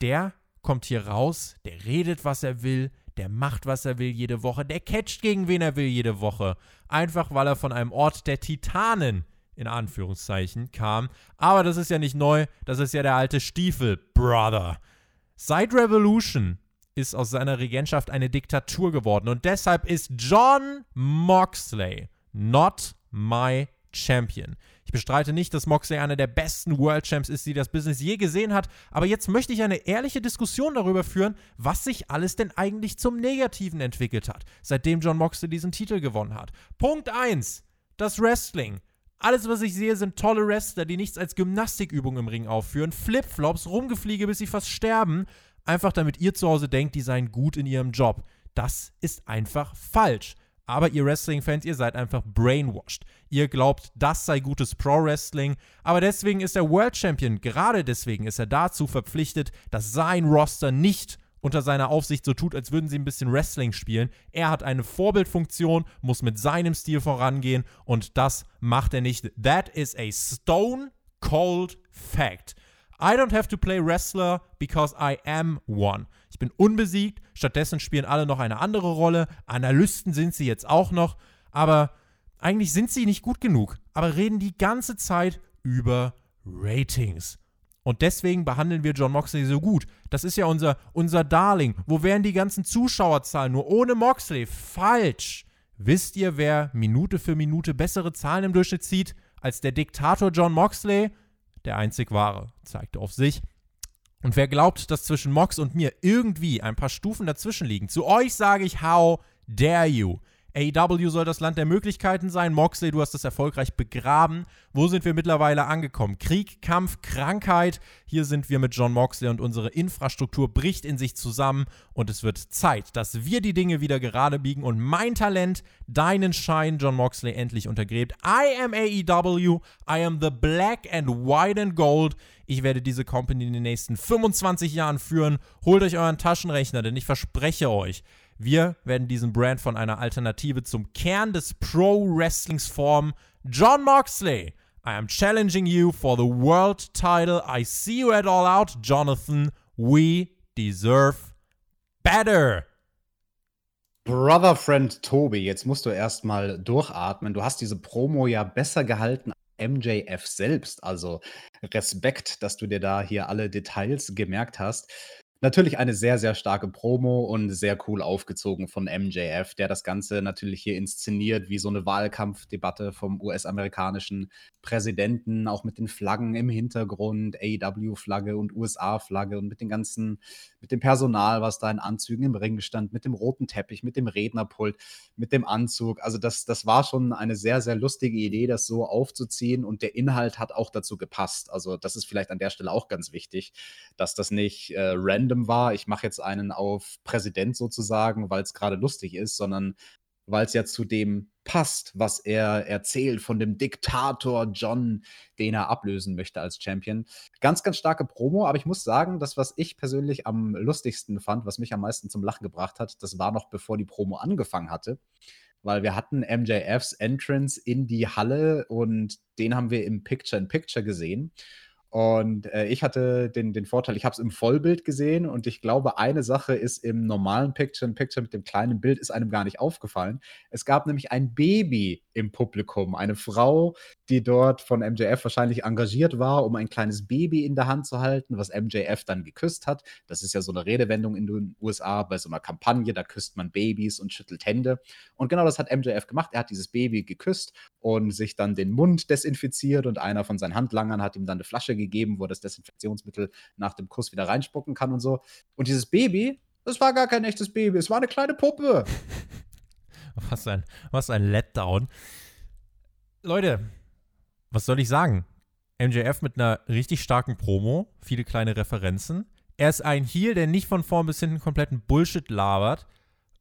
Der kommt hier raus, der redet, was er will, der macht, was er will jede Woche, der catcht gegen wen er will jede Woche. Einfach weil er von einem Ort der Titanen in Anführungszeichen kam. Aber das ist ja nicht neu, das ist ja der alte Stiefel, Brother. Seit Revolution ist aus seiner Regentschaft eine Diktatur geworden. Und deshalb ist John Moxley not my champion. Ich bestreite nicht, dass Moxley einer der besten World Champs ist, die das Business je gesehen hat, aber jetzt möchte ich eine ehrliche Diskussion darüber führen, was sich alles denn eigentlich zum Negativen entwickelt hat, seitdem John Moxley diesen Titel gewonnen hat. Punkt 1. Das Wrestling. Alles, was ich sehe, sind tolle Wrestler, die nichts als Gymnastikübung im Ring aufführen, Flipflops, Rumgefliege, bis sie fast sterben einfach damit ihr zu Hause denkt, die seien gut in ihrem Job. Das ist einfach falsch. Aber ihr Wrestling-Fans, ihr seid einfach brainwashed. Ihr glaubt, das sei gutes Pro-Wrestling. Aber deswegen ist er World Champion. Gerade deswegen ist er dazu verpflichtet, dass sein Roster nicht unter seiner Aufsicht so tut, als würden sie ein bisschen Wrestling spielen. Er hat eine Vorbildfunktion, muss mit seinem Stil vorangehen und das macht er nicht. That is a stone cold fact. I don't have to play Wrestler because I am one. Ich bin unbesiegt, stattdessen spielen alle noch eine andere Rolle. Analysten sind sie jetzt auch noch, aber eigentlich sind sie nicht gut genug, aber reden die ganze Zeit über Ratings. Und deswegen behandeln wir John Moxley so gut. Das ist ja unser, unser Darling. Wo wären die ganzen Zuschauerzahlen nur ohne Moxley? Falsch. Wisst ihr, wer Minute für Minute bessere Zahlen im Durchschnitt zieht als der Diktator John Moxley? Der einzig wahre, zeigte auf sich. Und wer glaubt, dass zwischen Mox und mir irgendwie ein paar Stufen dazwischen liegen, zu euch sage ich, how dare you? AEW soll das Land der Möglichkeiten sein. Moxley, du hast es erfolgreich begraben. Wo sind wir mittlerweile angekommen? Krieg, Kampf, Krankheit. Hier sind wir mit John Moxley und unsere Infrastruktur bricht in sich zusammen und es wird Zeit, dass wir die Dinge wieder gerade biegen und mein Talent deinen Schein, John Moxley, endlich untergräbt. I am AEW. I am the black and white and gold. Ich werde diese Company in den nächsten 25 Jahren führen. Holt euch euren Taschenrechner, denn ich verspreche euch, wir werden diesen Brand von einer Alternative zum Kern des Pro-Wrestlings formen. John Moxley, I am challenging you for the world title. I see you at All Out, Jonathan. We deserve better. Brother Friend Tobi, jetzt musst du erstmal durchatmen. Du hast diese Promo ja besser gehalten MJF selbst. Also Respekt, dass du dir da hier alle Details gemerkt hast. Natürlich eine sehr, sehr starke Promo und sehr cool aufgezogen von MJF, der das Ganze natürlich hier inszeniert wie so eine Wahlkampfdebatte vom US-amerikanischen Präsidenten, auch mit den Flaggen im Hintergrund, AEW-Flagge und USA-Flagge und mit den ganzen, mit dem Personal, was da in Anzügen im Ring stand, mit dem roten Teppich, mit dem Rednerpult, mit dem Anzug. Also das, das war schon eine sehr, sehr lustige Idee, das so aufzuziehen und der Inhalt hat auch dazu gepasst. Also das ist vielleicht an der Stelle auch ganz wichtig, dass das nicht äh, random war. Ich mache jetzt einen auf Präsident sozusagen, weil es gerade lustig ist, sondern weil es ja zu dem passt, was er erzählt von dem Diktator John, den er ablösen möchte als Champion. Ganz, ganz starke Promo, aber ich muss sagen, das, was ich persönlich am lustigsten fand, was mich am meisten zum Lachen gebracht hat, das war noch bevor die Promo angefangen hatte. Weil wir hatten MJFs Entrance in die Halle und den haben wir im Picture-in-Picture -Picture gesehen. Und äh, ich hatte den, den Vorteil, ich habe es im Vollbild gesehen und ich glaube, eine Sache ist im normalen Picture-in-Picture mit dem kleinen Bild ist einem gar nicht aufgefallen. Es gab nämlich ein Baby im Publikum, eine Frau, die dort von MJF wahrscheinlich engagiert war, um ein kleines Baby in der Hand zu halten, was MJF dann geküsst hat. Das ist ja so eine Redewendung in den USA bei so einer Kampagne, da küsst man Babys und schüttelt Hände. Und genau das hat MJF gemacht. Er hat dieses Baby geküsst und sich dann den Mund desinfiziert und einer von seinen Handlangern hat ihm dann eine Flasche gegeben, wo er das Desinfektionsmittel nach dem Kuss wieder reinspucken kann und so. Und dieses Baby, das war gar kein echtes Baby, es war eine kleine Puppe. was ein, was ein Letdown. Leute, was soll ich sagen? MJF mit einer richtig starken Promo, viele kleine Referenzen. Er ist ein Heel, der nicht von vorn bis hinten kompletten Bullshit labert,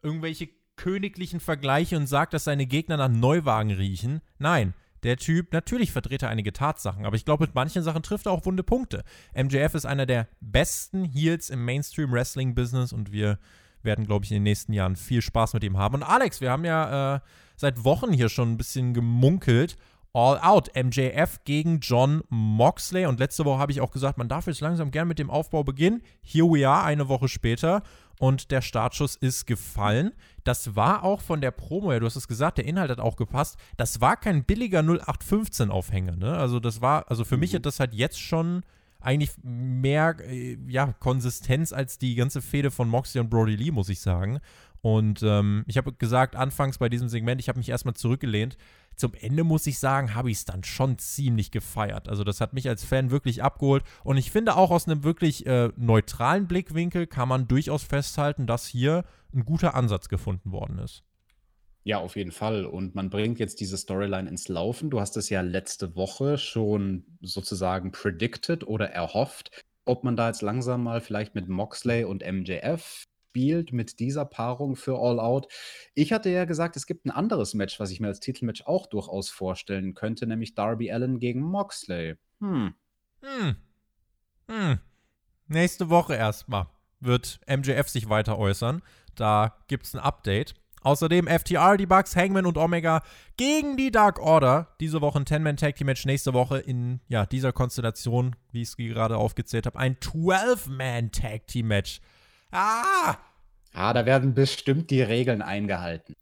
irgendwelche königlichen Vergleiche und sagt, dass seine Gegner nach Neuwagen riechen. Nein, der Typ, natürlich vertritt er einige Tatsachen, aber ich glaube, mit manchen Sachen trifft er auch wunde Punkte. MJF ist einer der besten Heels im Mainstream-Wrestling-Business und wir werden, glaube ich, in den nächsten Jahren viel Spaß mit ihm haben. Und Alex, wir haben ja äh, seit Wochen hier schon ein bisschen gemunkelt. All Out, MJF gegen John Moxley. Und letzte Woche habe ich auch gesagt, man darf jetzt langsam gern mit dem Aufbau beginnen. Here we are, eine Woche später und der Startschuss ist gefallen. Das war auch von der Promo her, du hast es gesagt, der Inhalt hat auch gepasst. Das war kein billiger 0815 Aufhänger, ne? Also das war, also für mhm. mich hat das halt jetzt schon eigentlich mehr äh, ja, Konsistenz als die ganze Fehde von Moxley und Brody Lee, muss ich sagen. Und ähm, ich habe gesagt, anfangs bei diesem Segment, ich habe mich erstmal zurückgelehnt, zum Ende muss ich sagen, habe ich es dann schon ziemlich gefeiert. Also das hat mich als Fan wirklich abgeholt. Und ich finde auch aus einem wirklich äh, neutralen Blickwinkel kann man durchaus festhalten, dass hier ein guter Ansatz gefunden worden ist. Ja, auf jeden Fall. Und man bringt jetzt diese Storyline ins Laufen. Du hast es ja letzte Woche schon sozusagen predicted oder erhofft, ob man da jetzt langsam mal vielleicht mit Moxley und MJF spielt, mit dieser Paarung für All Out. Ich hatte ja gesagt, es gibt ein anderes Match, was ich mir als Titelmatch auch durchaus vorstellen könnte, nämlich Darby Allen gegen Moxley. Hm. Hm. Hm. Nächste Woche erstmal wird MJF sich weiter äußern. Da gibt es ein Update. Außerdem FTR, die Bucks, Hangman und Omega gegen die Dark Order. Diese Woche ein 10-Man Tag Team Match, nächste Woche in ja, dieser Konstellation, wie ich es gerade aufgezählt habe, ein 12-Man Tag Team Match. Ah! Ah, da werden bestimmt die Regeln eingehalten.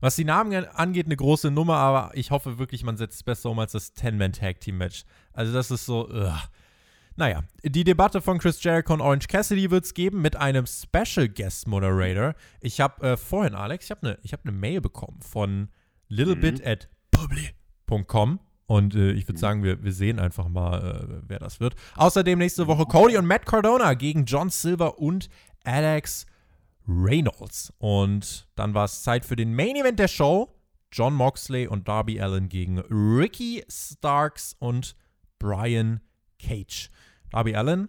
Was die Namen angeht, eine große Nummer, aber ich hoffe wirklich, man setzt es besser um als das 10-Man Tag Team Match. Also, das ist so. Ugh. Naja, die Debatte von Chris Jericho und Orange Cassidy wird es geben mit einem Special Guest Moderator. Ich habe äh, vorhin, Alex, ich habe eine hab ne Mail bekommen von littlebit mhm. at publi.com. Und äh, ich würde mhm. sagen, wir, wir sehen einfach mal, äh, wer das wird. Außerdem nächste Woche Cody und Matt Cardona gegen John Silver und Alex Reynolds. Und dann war es Zeit für den Main Event der Show. John Moxley und Darby Allen gegen Ricky Starks und Brian Cage. Darby Allen,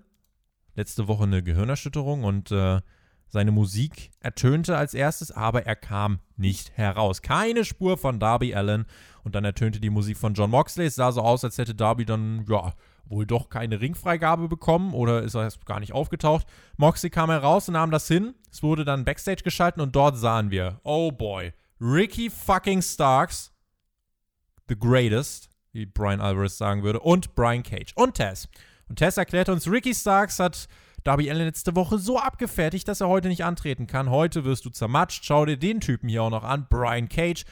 letzte Woche eine Gehirnerschütterung und äh, seine Musik ertönte als erstes, aber er kam nicht heraus. Keine Spur von Darby Allen. Und dann ertönte die Musik von John Moxley. Es sah so aus, als hätte Darby dann, ja, wohl doch keine Ringfreigabe bekommen oder ist er erst gar nicht aufgetaucht. Moxley kam heraus und nahm das hin. Es wurde dann Backstage geschalten und dort sahen wir, oh boy, Ricky fucking Starks, the greatest, wie Brian Alvarez sagen würde, und Brian Cage und Tess. Und Tess erklärte uns, Ricky Starks hat Darby Allen letzte Woche so abgefertigt, dass er heute nicht antreten kann. Heute wirst du zermatscht. Schau dir den Typen hier auch noch an, Brian Cage.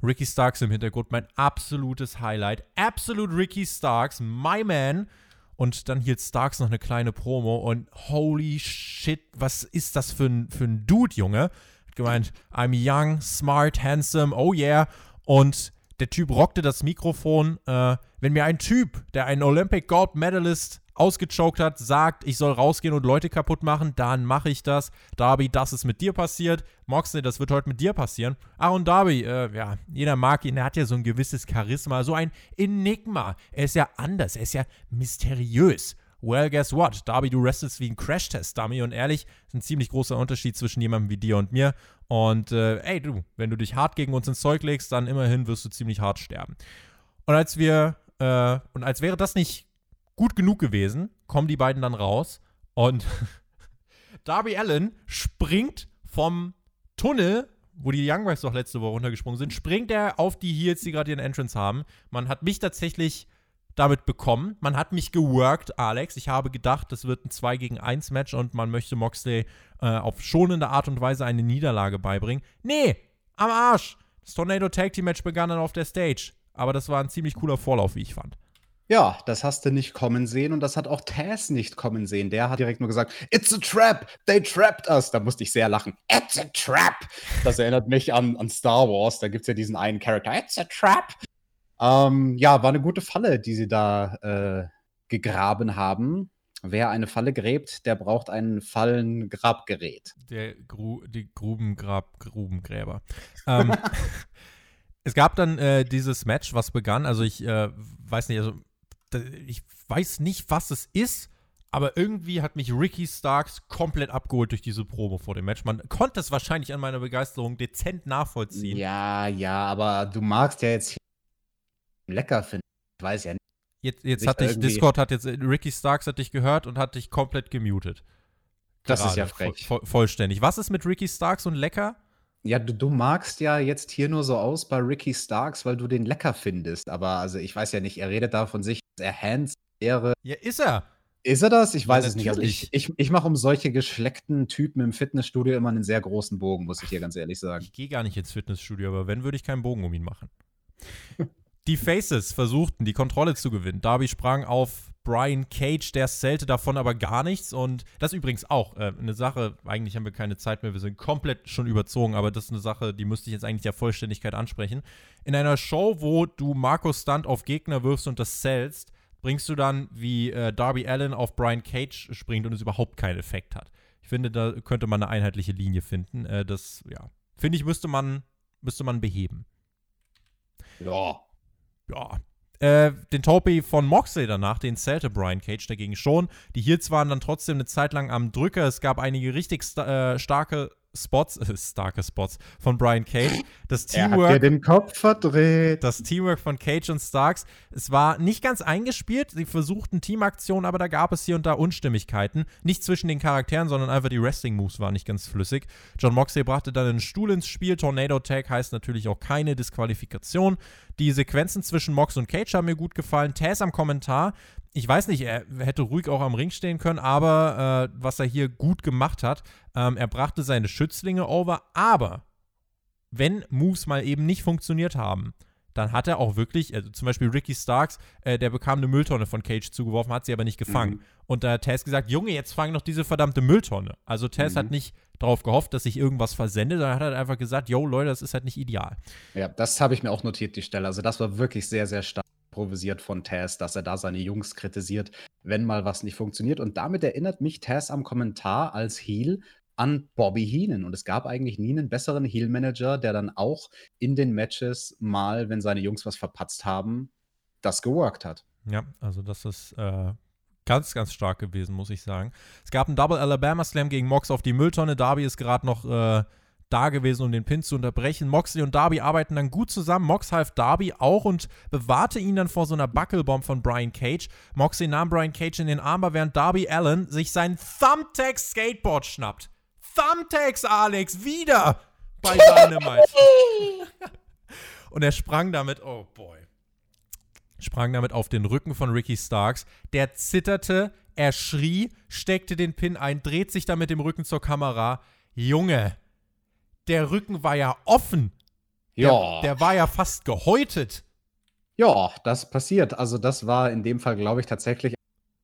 Ricky Starks im Hintergrund, mein absolutes Highlight. Absolut Ricky Starks, my man. Und dann hielt Starks noch eine kleine Promo und holy shit, was ist das für ein, für ein Dude, Junge? Hat gemeint, I'm young, smart, handsome, oh yeah. Und der Typ rockte das Mikrofon. Äh, wenn mir ein Typ, der einen Olympic Gold Medalist ausgechoked hat, sagt, ich soll rausgehen und Leute kaputt machen, dann mache ich das. Darby, das ist mit dir passiert. Moxley, das wird heute mit dir passieren. Ah, und Darby, äh, ja, jeder mag ihn, er hat ja so ein gewisses Charisma, so ein Enigma. Er ist ja anders, er ist ja mysteriös. Well, guess what? Darby, du wrestlest wie ein Crash-Test-Dummy und ehrlich, ist ein ziemlich großer Unterschied zwischen jemandem wie dir und mir. Und äh, ey, du, wenn du dich hart gegen uns ins Zeug legst, dann immerhin wirst du ziemlich hart sterben. Und als wir, äh, und als wäre das nicht gut genug gewesen, kommen die beiden dann raus und Darby Allen springt vom Tunnel, wo die Young Bucks doch letzte Woche runtergesprungen sind, springt er auf die Heels, die gerade ihren Entrance haben. Man hat mich tatsächlich damit bekommen. Man hat mich geworkt, Alex. Ich habe gedacht, das wird ein 2 gegen 1 Match und man möchte Moxley äh, auf schonende Art und Weise eine Niederlage beibringen. Nee, am Arsch. Das Tornado Tag Team Match begann dann auf der Stage. Aber das war ein ziemlich cooler Vorlauf, wie ich fand. Ja, das hast du nicht kommen sehen und das hat auch Taz nicht kommen sehen. Der hat direkt nur gesagt, It's a trap, they trapped us. Da musste ich sehr lachen. It's a trap. Das erinnert mich an, an Star Wars. Da gibt es ja diesen einen Charakter. It's a trap. Ähm, ja, war eine gute Falle, die sie da äh, gegraben haben. Wer eine Falle gräbt, der braucht ein Fallengrabgerät. Der Gru die Grubengrab Grubengräber. ähm, es gab dann äh, dieses Match, was begann. Also ich äh, weiß nicht, also ich weiß nicht, was es ist, aber irgendwie hat mich Ricky Starks komplett abgeholt durch diese Promo vor dem Match. Man konnte es wahrscheinlich an meiner Begeisterung dezent nachvollziehen. Ja, ja, aber du magst ja jetzt lecker finden. Ich weiß ja nicht. Jetzt, jetzt hat dich, Discord hat jetzt, Ricky Starks hat dich gehört und hat dich komplett gemutet. Das Gerade, ist ja frech. Voll, vollständig. Was ist mit Ricky Starks und lecker? Ja, du, du magst ja jetzt hier nur so aus bei Ricky Starks, weil du den lecker findest. Aber also ich weiß ja nicht, er redet da von sich, dass er Hands wäre. Ja, ist er. Ist er das? Ich weiß ja, es nicht. Also ich, ich, ich mache um solche geschleckten Typen im Fitnessstudio immer einen sehr großen Bogen, muss ich hier ganz ehrlich sagen. Ich gehe gar nicht ins Fitnessstudio, aber wenn, würde ich keinen Bogen um ihn machen. die Faces versuchten, die Kontrolle zu gewinnen. Darby sprang auf Brian Cage, der zählte davon aber gar nichts. Und das übrigens auch äh, eine Sache, eigentlich haben wir keine Zeit mehr, wir sind komplett schon überzogen, aber das ist eine Sache, die müsste ich jetzt eigentlich der Vollständigkeit ansprechen. In einer Show, wo du Marco Stunt auf Gegner wirfst und das zählst, bringst du dann, wie äh, Darby Allen auf Brian Cage springt und es überhaupt keinen Effekt hat. Ich finde, da könnte man eine einheitliche Linie finden. Äh, das, ja, finde ich, müsste man, müsste man beheben. Ja. Ja, Äh, den Topi von Moxley danach, den zählte Brian Cage dagegen schon. Die Heels waren dann trotzdem eine Zeit lang am Drücker. Es gab einige richtig st äh, starke Spots, äh, starke Spots von Brian Cage. Das Teamwork. Er hat den Kopf verdreht. Das Teamwork von Cage und Starks. Es war nicht ganz eingespielt. Sie versuchten Teamaktionen, aber da gab es hier und da Unstimmigkeiten. Nicht zwischen den Charakteren, sondern einfach die Wrestling-Moves waren nicht ganz flüssig. John Moxley brachte dann einen Stuhl ins Spiel. Tornado Tag heißt natürlich auch keine Disqualifikation. Die Sequenzen zwischen Mox und Cage haben mir gut gefallen. Taz am Kommentar ich weiß nicht, er hätte ruhig auch am Ring stehen können, aber äh, was er hier gut gemacht hat, ähm, er brachte seine Schützlinge over, aber wenn Moves mal eben nicht funktioniert haben, dann hat er auch wirklich, also zum Beispiel Ricky Starks, äh, der bekam eine Mülltonne von Cage zugeworfen, hat sie aber nicht gefangen. Mhm. Und da hat Taz gesagt, Junge, jetzt fang doch diese verdammte Mülltonne. Also Taz mhm. hat nicht darauf gehofft, dass sich irgendwas versendet, sondern hat halt einfach gesagt, yo Leute, das ist halt nicht ideal. Ja, das habe ich mir auch notiert, die Stelle. Also das war wirklich sehr, sehr stark improvisiert von Taz, dass er da seine Jungs kritisiert, wenn mal was nicht funktioniert. Und damit erinnert mich Taz am Kommentar als Heel an Bobby Heenan. Und es gab eigentlich nie einen besseren Heel-Manager, der dann auch in den Matches mal, wenn seine Jungs was verpatzt haben, das geworkt hat. Ja, also das ist äh, ganz, ganz stark gewesen, muss ich sagen. Es gab einen Double Alabama Slam gegen Mox auf die Mülltonne. Darby ist gerade noch äh, da gewesen, um den Pin zu unterbrechen. Moxley und Darby arbeiten dann gut zusammen. Mox half Darby auch und bewahrte ihn dann vor so einer Buckelbomb von Brian Cage. Moxley nahm Brian Cage in den Arm, während Darby Allen sich sein Thumbtack Skateboard schnappt. Thumbtacks, Alex, wieder bei Dynamite. und er sprang damit, oh boy, sprang damit auf den Rücken von Ricky Starks. Der zitterte, er schrie, steckte den Pin ein, dreht sich dann mit dem Rücken zur Kamera. Junge, der Rücken war ja offen. Ja. Der, der war ja fast gehäutet. Ja, das passiert. Also, das war in dem Fall, glaube ich, tatsächlich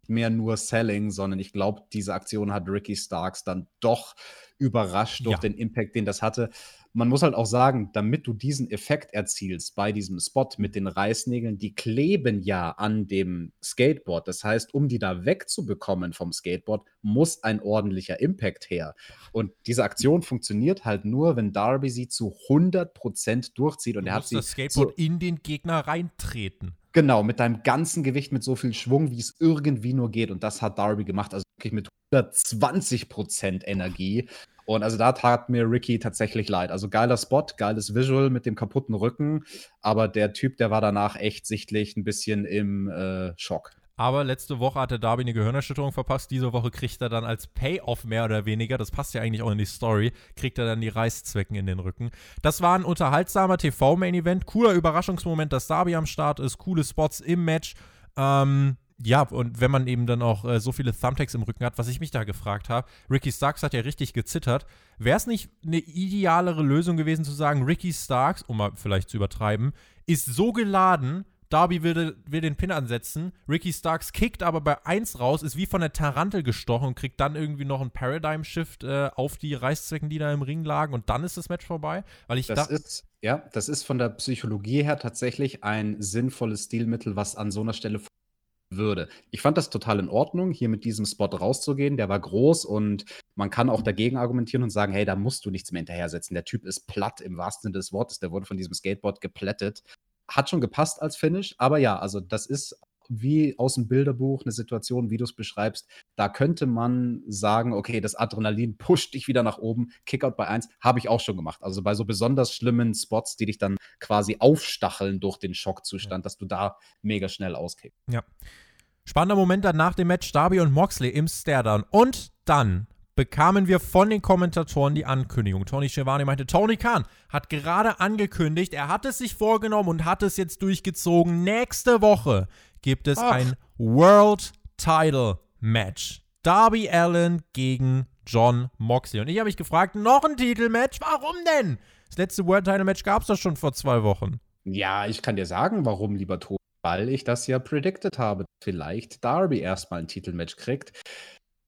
mehr nur Selling, sondern ich glaube, diese Aktion hat Ricky Starks dann doch überrascht durch ja. den Impact, den das hatte man muss halt auch sagen, damit du diesen Effekt erzielst bei diesem Spot mit den Reißnägeln, die kleben ja an dem Skateboard. Das heißt, um die da wegzubekommen vom Skateboard, muss ein ordentlicher Impact her. Und diese Aktion funktioniert halt nur, wenn Darby sie zu 100% durchzieht. Und du er hat sie das Skateboard so in den Gegner reintreten. Genau, mit deinem ganzen Gewicht, mit so viel Schwung, wie es irgendwie nur geht. Und das hat Darby gemacht. Also wirklich mit 120% Energie. Und also da tat mir Ricky tatsächlich leid. Also geiler Spot, geiles Visual mit dem kaputten Rücken, aber der Typ, der war danach echt sichtlich ein bisschen im äh, Schock. Aber letzte Woche hat der Darby eine Gehirnerschütterung verpasst. Diese Woche kriegt er dann als Payoff mehr oder weniger, das passt ja eigentlich auch in die Story, kriegt er dann die Reißzwecken in den Rücken. Das war ein unterhaltsamer TV-Main-Event. Cooler Überraschungsmoment, dass Darby am Start ist. Coole Spots im Match. Ähm, ja, und wenn man eben dann auch äh, so viele Thumbtacks im Rücken hat, was ich mich da gefragt habe, Ricky Starks hat ja richtig gezittert. Wäre es nicht eine idealere Lösung gewesen zu sagen, Ricky Starks, um mal vielleicht zu übertreiben, ist so geladen, Darby will, will den Pin ansetzen, Ricky Starks kickt aber bei 1 raus, ist wie von der Tarantel gestochen und kriegt dann irgendwie noch einen Paradigm Shift äh, auf die Reißzwecken, die da im Ring lagen und dann ist das Match vorbei. Weil ich das ist, ja, das ist von der Psychologie her tatsächlich ein sinnvolles Stilmittel, was an so einer Stelle würde. Ich fand das total in Ordnung, hier mit diesem Spot rauszugehen. Der war groß und man kann auch dagegen argumentieren und sagen, hey, da musst du nichts mehr hinterhersetzen. Der Typ ist platt im wahrsten Sinne des Wortes. Der wurde von diesem Skateboard geplättet. Hat schon gepasst als Finish, aber ja, also das ist wie aus dem Bilderbuch eine Situation, wie du es beschreibst. Da könnte man sagen, okay, das Adrenalin pusht dich wieder nach oben. Kickout bei 1 habe ich auch schon gemacht. Also bei so besonders schlimmen Spots, die dich dann quasi aufstacheln durch den Schockzustand, dass du da mega schnell auskickst. Ja. Spannender Moment dann nach dem Match Darby und Moxley im Stairdown. Und dann bekamen wir von den Kommentatoren die Ankündigung. Tony Schiavone meinte, Tony Khan hat gerade angekündigt, er hat es sich vorgenommen und hat es jetzt durchgezogen. Nächste Woche gibt es Ach. ein World Title Match. Darby Allen gegen John Moxley. Und ich habe mich gefragt, noch ein Titelmatch? Warum denn? Das letzte World Title Match gab es doch schon vor zwei Wochen. Ja, ich kann dir sagen, warum, lieber Toni weil ich das ja predicted habe. Vielleicht Darby erstmal ein Titelmatch kriegt.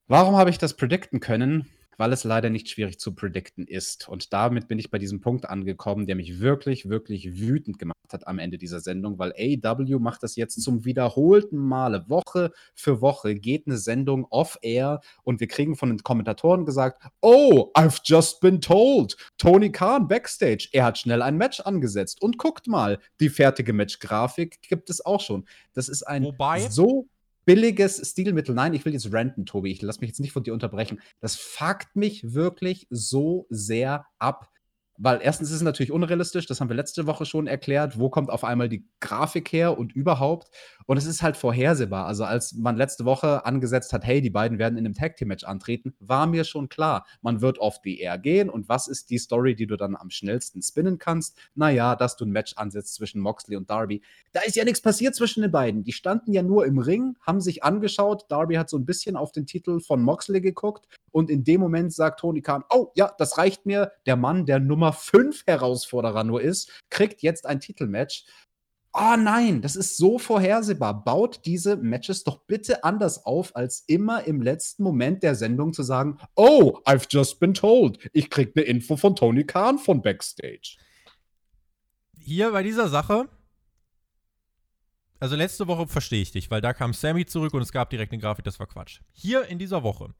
Warum habe ich das predikten können? Weil es leider nicht schwierig zu predikten ist. Und damit bin ich bei diesem Punkt angekommen, der mich wirklich, wirklich wütend gemacht hat am Ende dieser Sendung, weil AW macht das jetzt zum wiederholten Male. Woche für Woche geht eine Sendung off-air und wir kriegen von den Kommentatoren gesagt, oh, I've just been told. Tony Khan backstage, er hat schnell ein Match angesetzt. Und guckt mal, die fertige Match-Grafik gibt es auch schon. Das ist ein Wobei, so billiges Stilmittel. Nein, ich will jetzt ranten, Tobi. Ich lass mich jetzt nicht von dir unterbrechen. Das fuckt mich wirklich so sehr ab, weil erstens ist es natürlich unrealistisch, das haben wir letzte Woche schon erklärt, wo kommt auf einmal die Grafik her und überhaupt. Und es ist halt vorhersehbar. Also als man letzte Woche angesetzt hat, hey, die beiden werden in einem Tag Team Match antreten, war mir schon klar, man wird auf Air gehen und was ist die Story, die du dann am schnellsten spinnen kannst? Naja, dass du ein Match ansetzt zwischen Moxley und Darby. Da ist ja nichts passiert zwischen den beiden. Die standen ja nur im Ring, haben sich angeschaut. Darby hat so ein bisschen auf den Titel von Moxley geguckt und in dem Moment sagt Tony Khan, oh ja, das reicht mir. Der Mann, der Nummer 5 Herausforderer nur ist, kriegt jetzt ein Titelmatch. Ah oh nein, das ist so vorhersehbar. Baut diese Matches doch bitte anders auf, als immer im letzten Moment der Sendung zu sagen, oh, I've just been told. Ich krieg eine Info von Tony Khan von Backstage. Hier bei dieser Sache, also letzte Woche verstehe ich dich, weil da kam Sammy zurück und es gab direkt eine Grafik, das war Quatsch. Hier in dieser Woche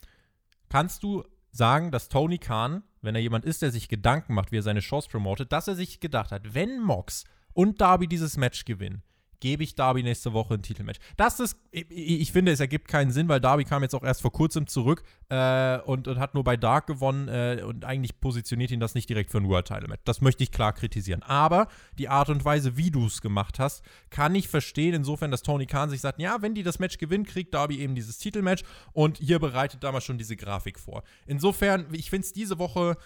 kannst du sagen, dass Tony Khan, wenn er jemand ist, der sich Gedanken macht, wie er seine Shows promotet, dass er sich gedacht hat, wenn Mox und Darby dieses Match gewinnen, gebe ich Darby nächste Woche ein Titelmatch. Das ist, ich, ich, finde, es ergibt keinen Sinn, weil Darby kam jetzt auch erst vor kurzem zurück äh, und, und, hat nur bei Dark gewonnen äh, und eigentlich positioniert ihn das nicht direkt für ein World Title Match. Das möchte ich klar kritisieren. Aber die Art und Weise, wie du es gemacht hast, kann ich verstehen, insofern, dass Tony Khan sich sagt, ja, wenn die das Match gewinnt, kriegt Darby eben dieses Titelmatch und hier bereitet damals schon diese Grafik vor. Insofern, ich finde es diese Woche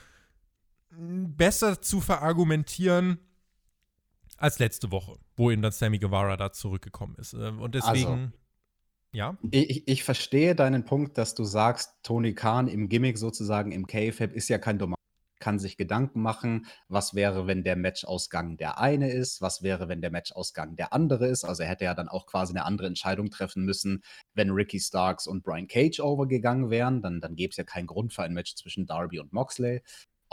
besser zu verargumentieren, als letzte Woche, wo eben dann Sammy Guevara da zurückgekommen ist. Ähm, und deswegen, also, ja. Ich, ich verstehe deinen Punkt, dass du sagst, Tony Khan im Gimmick sozusagen im KFAB ist ja kein dummer kann sich Gedanken machen, was wäre, wenn der Matchausgang der eine ist, was wäre, wenn der Matchausgang der andere ist. Also er hätte ja dann auch quasi eine andere Entscheidung treffen müssen, wenn Ricky Starks und Brian Cage overgegangen wären. Dann, dann gäbe es ja keinen Grund für ein Match zwischen Darby und Moxley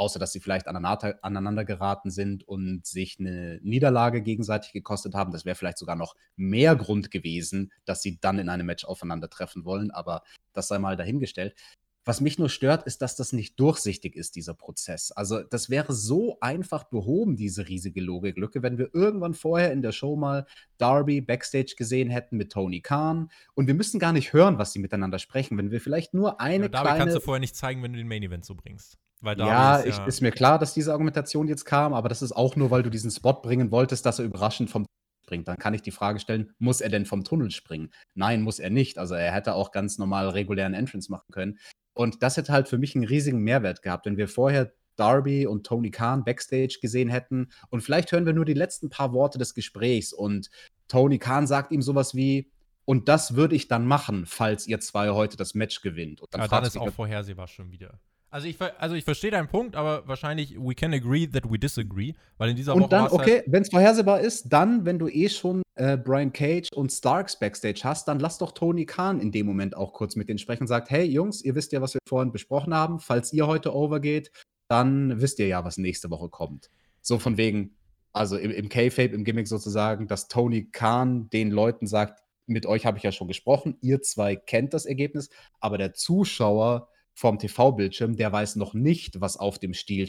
außer dass sie vielleicht aneinander geraten sind und sich eine Niederlage gegenseitig gekostet haben. Das wäre vielleicht sogar noch mehr Grund gewesen, dass sie dann in einem Match aufeinandertreffen wollen, aber das sei mal dahingestellt. Was mich nur stört, ist, dass das nicht durchsichtig ist, dieser Prozess. Also, das wäre so einfach behoben, diese riesige Logiklücke, wenn wir irgendwann vorher in der Show mal Darby backstage gesehen hätten mit Tony Khan. Und wir müssen gar nicht hören, was sie miteinander sprechen. Wenn wir vielleicht nur eine ja, Darby kleine. kannst du vorher nicht zeigen, wenn du den Main Event so bringst. Ja, ist, ja ich, ist mir klar, dass diese Argumentation jetzt kam, aber das ist auch nur, weil du diesen Spot bringen wolltest, dass er überraschend vom springt, dann kann ich die Frage stellen, muss er denn vom Tunnel springen? Nein, muss er nicht. Also er hätte auch ganz normal regulären Entrance machen können. Und das hätte halt für mich einen riesigen Mehrwert gehabt, wenn wir vorher Darby und Tony Khan backstage gesehen hätten. Und vielleicht hören wir nur die letzten paar Worte des Gesprächs und Tony Khan sagt ihm sowas wie, und das würde ich dann machen, falls ihr zwei heute das Match gewinnt. Und dann, ja, dann ist auch vorhersehbar schon wieder. Also ich, also ich verstehe deinen Punkt, aber wahrscheinlich we can agree that we disagree, weil in dieser und Woche dann, okay, halt wenn es vorhersehbar ist, dann, wenn du eh schon äh, Brian Cage und Starks Backstage hast, dann lass doch Tony Khan in dem Moment auch kurz mit denen sprechen und sagt, hey Jungs, ihr wisst ja, was wir vorhin besprochen haben. Falls ihr heute overgeht, dann wisst ihr ja, was nächste Woche kommt. So von wegen, also im, im K-Fape, im Gimmick sozusagen, dass Tony Khan den Leuten sagt, mit euch habe ich ja schon gesprochen, ihr zwei kennt das Ergebnis, aber der Zuschauer vom TV-Bildschirm, der weiß noch nicht, was auf dem Spiel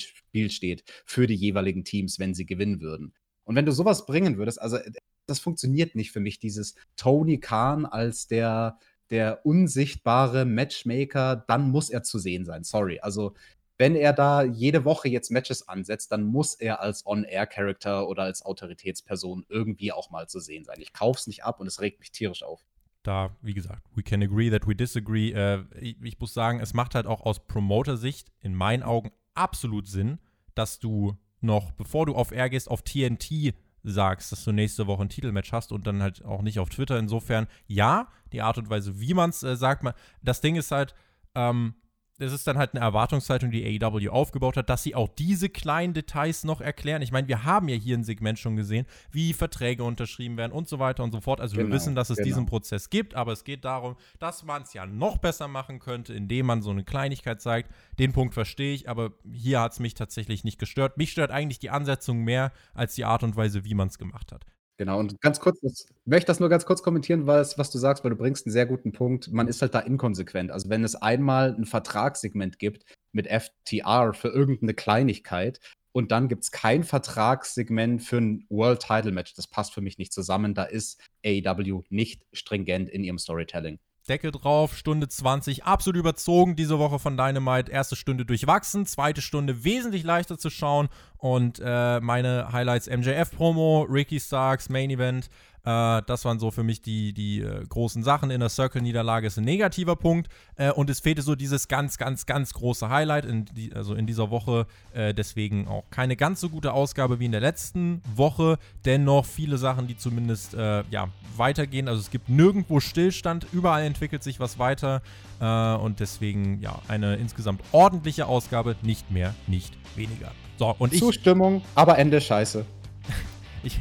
steht für die jeweiligen Teams, wenn sie gewinnen würden. Und wenn du sowas bringen würdest, also äh, das funktioniert nicht für mich, dieses Tony Khan als der, der unsichtbare Matchmaker, dann muss er zu sehen sein. Sorry. Also, wenn er da jede Woche jetzt Matches ansetzt, dann muss er als On-Air-Character oder als Autoritätsperson irgendwie auch mal zu sehen sein. Ich kauf's nicht ab und es regt mich tierisch auf da, wie gesagt, we can agree that we disagree. Äh, ich, ich, muss sagen, es macht halt auch aus Promoter-Sicht in meinen Augen absolut Sinn, dass du noch, bevor du auf Air gehst, auf TNT sagst, dass du nächste Woche ein Titelmatch hast und dann halt auch nicht auf Twitter. Insofern, ja, die Art und Weise, wie man es äh, sagt, man, das Ding ist halt, ähm, das ist dann halt eine Erwartungshaltung, die AEW aufgebaut hat, dass sie auch diese kleinen Details noch erklären. Ich meine, wir haben ja hier ein Segment schon gesehen, wie Verträge unterschrieben werden und so weiter und so fort. Also genau, wir wissen, dass es genau. diesen Prozess gibt, aber es geht darum, dass man es ja noch besser machen könnte, indem man so eine Kleinigkeit zeigt. Den Punkt verstehe ich, aber hier hat es mich tatsächlich nicht gestört. Mich stört eigentlich die Ansetzung mehr als die Art und Weise, wie man es gemacht hat. Genau, und ganz kurz, ich möchte das nur ganz kurz kommentieren, was, was du sagst, weil du bringst einen sehr guten Punkt. Man ist halt da inkonsequent. Also wenn es einmal ein Vertragssegment gibt mit FTR für irgendeine Kleinigkeit und dann gibt es kein Vertragssegment für ein World Title Match, das passt für mich nicht zusammen. Da ist AEW nicht stringent in ihrem Storytelling. Deckel drauf, Stunde 20, absolut überzogen diese Woche von Dynamite. Erste Stunde durchwachsen, zweite Stunde wesentlich leichter zu schauen. Und äh, meine Highlights: MJF-Promo, Ricky Starks, Main Event, äh, das waren so für mich die, die äh, großen Sachen. In der Circle-Niederlage ist ein negativer Punkt. Äh, und es fehlte so dieses ganz, ganz, ganz große Highlight, in die, also in dieser Woche. Äh, deswegen auch keine ganz so gute Ausgabe wie in der letzten Woche. Dennoch viele Sachen, die zumindest äh, ja, weitergehen. Also es gibt nirgendwo Stillstand. Überall entwickelt sich was weiter. Äh, und deswegen ja, eine insgesamt ordentliche Ausgabe. Nicht mehr, nicht weniger. So, und Zustimmung, ich, aber Ende scheiße. ich,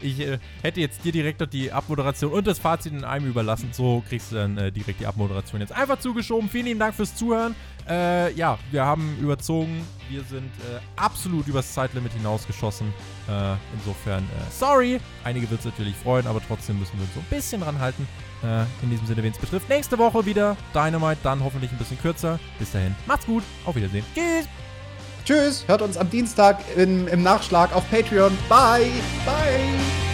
ich äh, hätte jetzt dir direkt die Abmoderation und das Fazit in einem überlassen. So kriegst du dann äh, direkt die Abmoderation jetzt einfach zugeschoben. Vielen lieben Dank fürs Zuhören. Äh, ja, wir haben überzogen. Wir sind äh, absolut übers Zeitlimit hinausgeschossen. Äh, insofern, äh, sorry. Einige wird es natürlich freuen, aber trotzdem müssen wir uns so ein bisschen dran halten. in diesem Sinne, wen es betrifft. Nächste Woche wieder Dynamite, dann hoffentlich ein bisschen kürzer. Bis dahin, macht's gut. Auf Wiedersehen. Tschüss. Tschüss, hört uns am Dienstag in, im Nachschlag auf Patreon. Bye. Bye.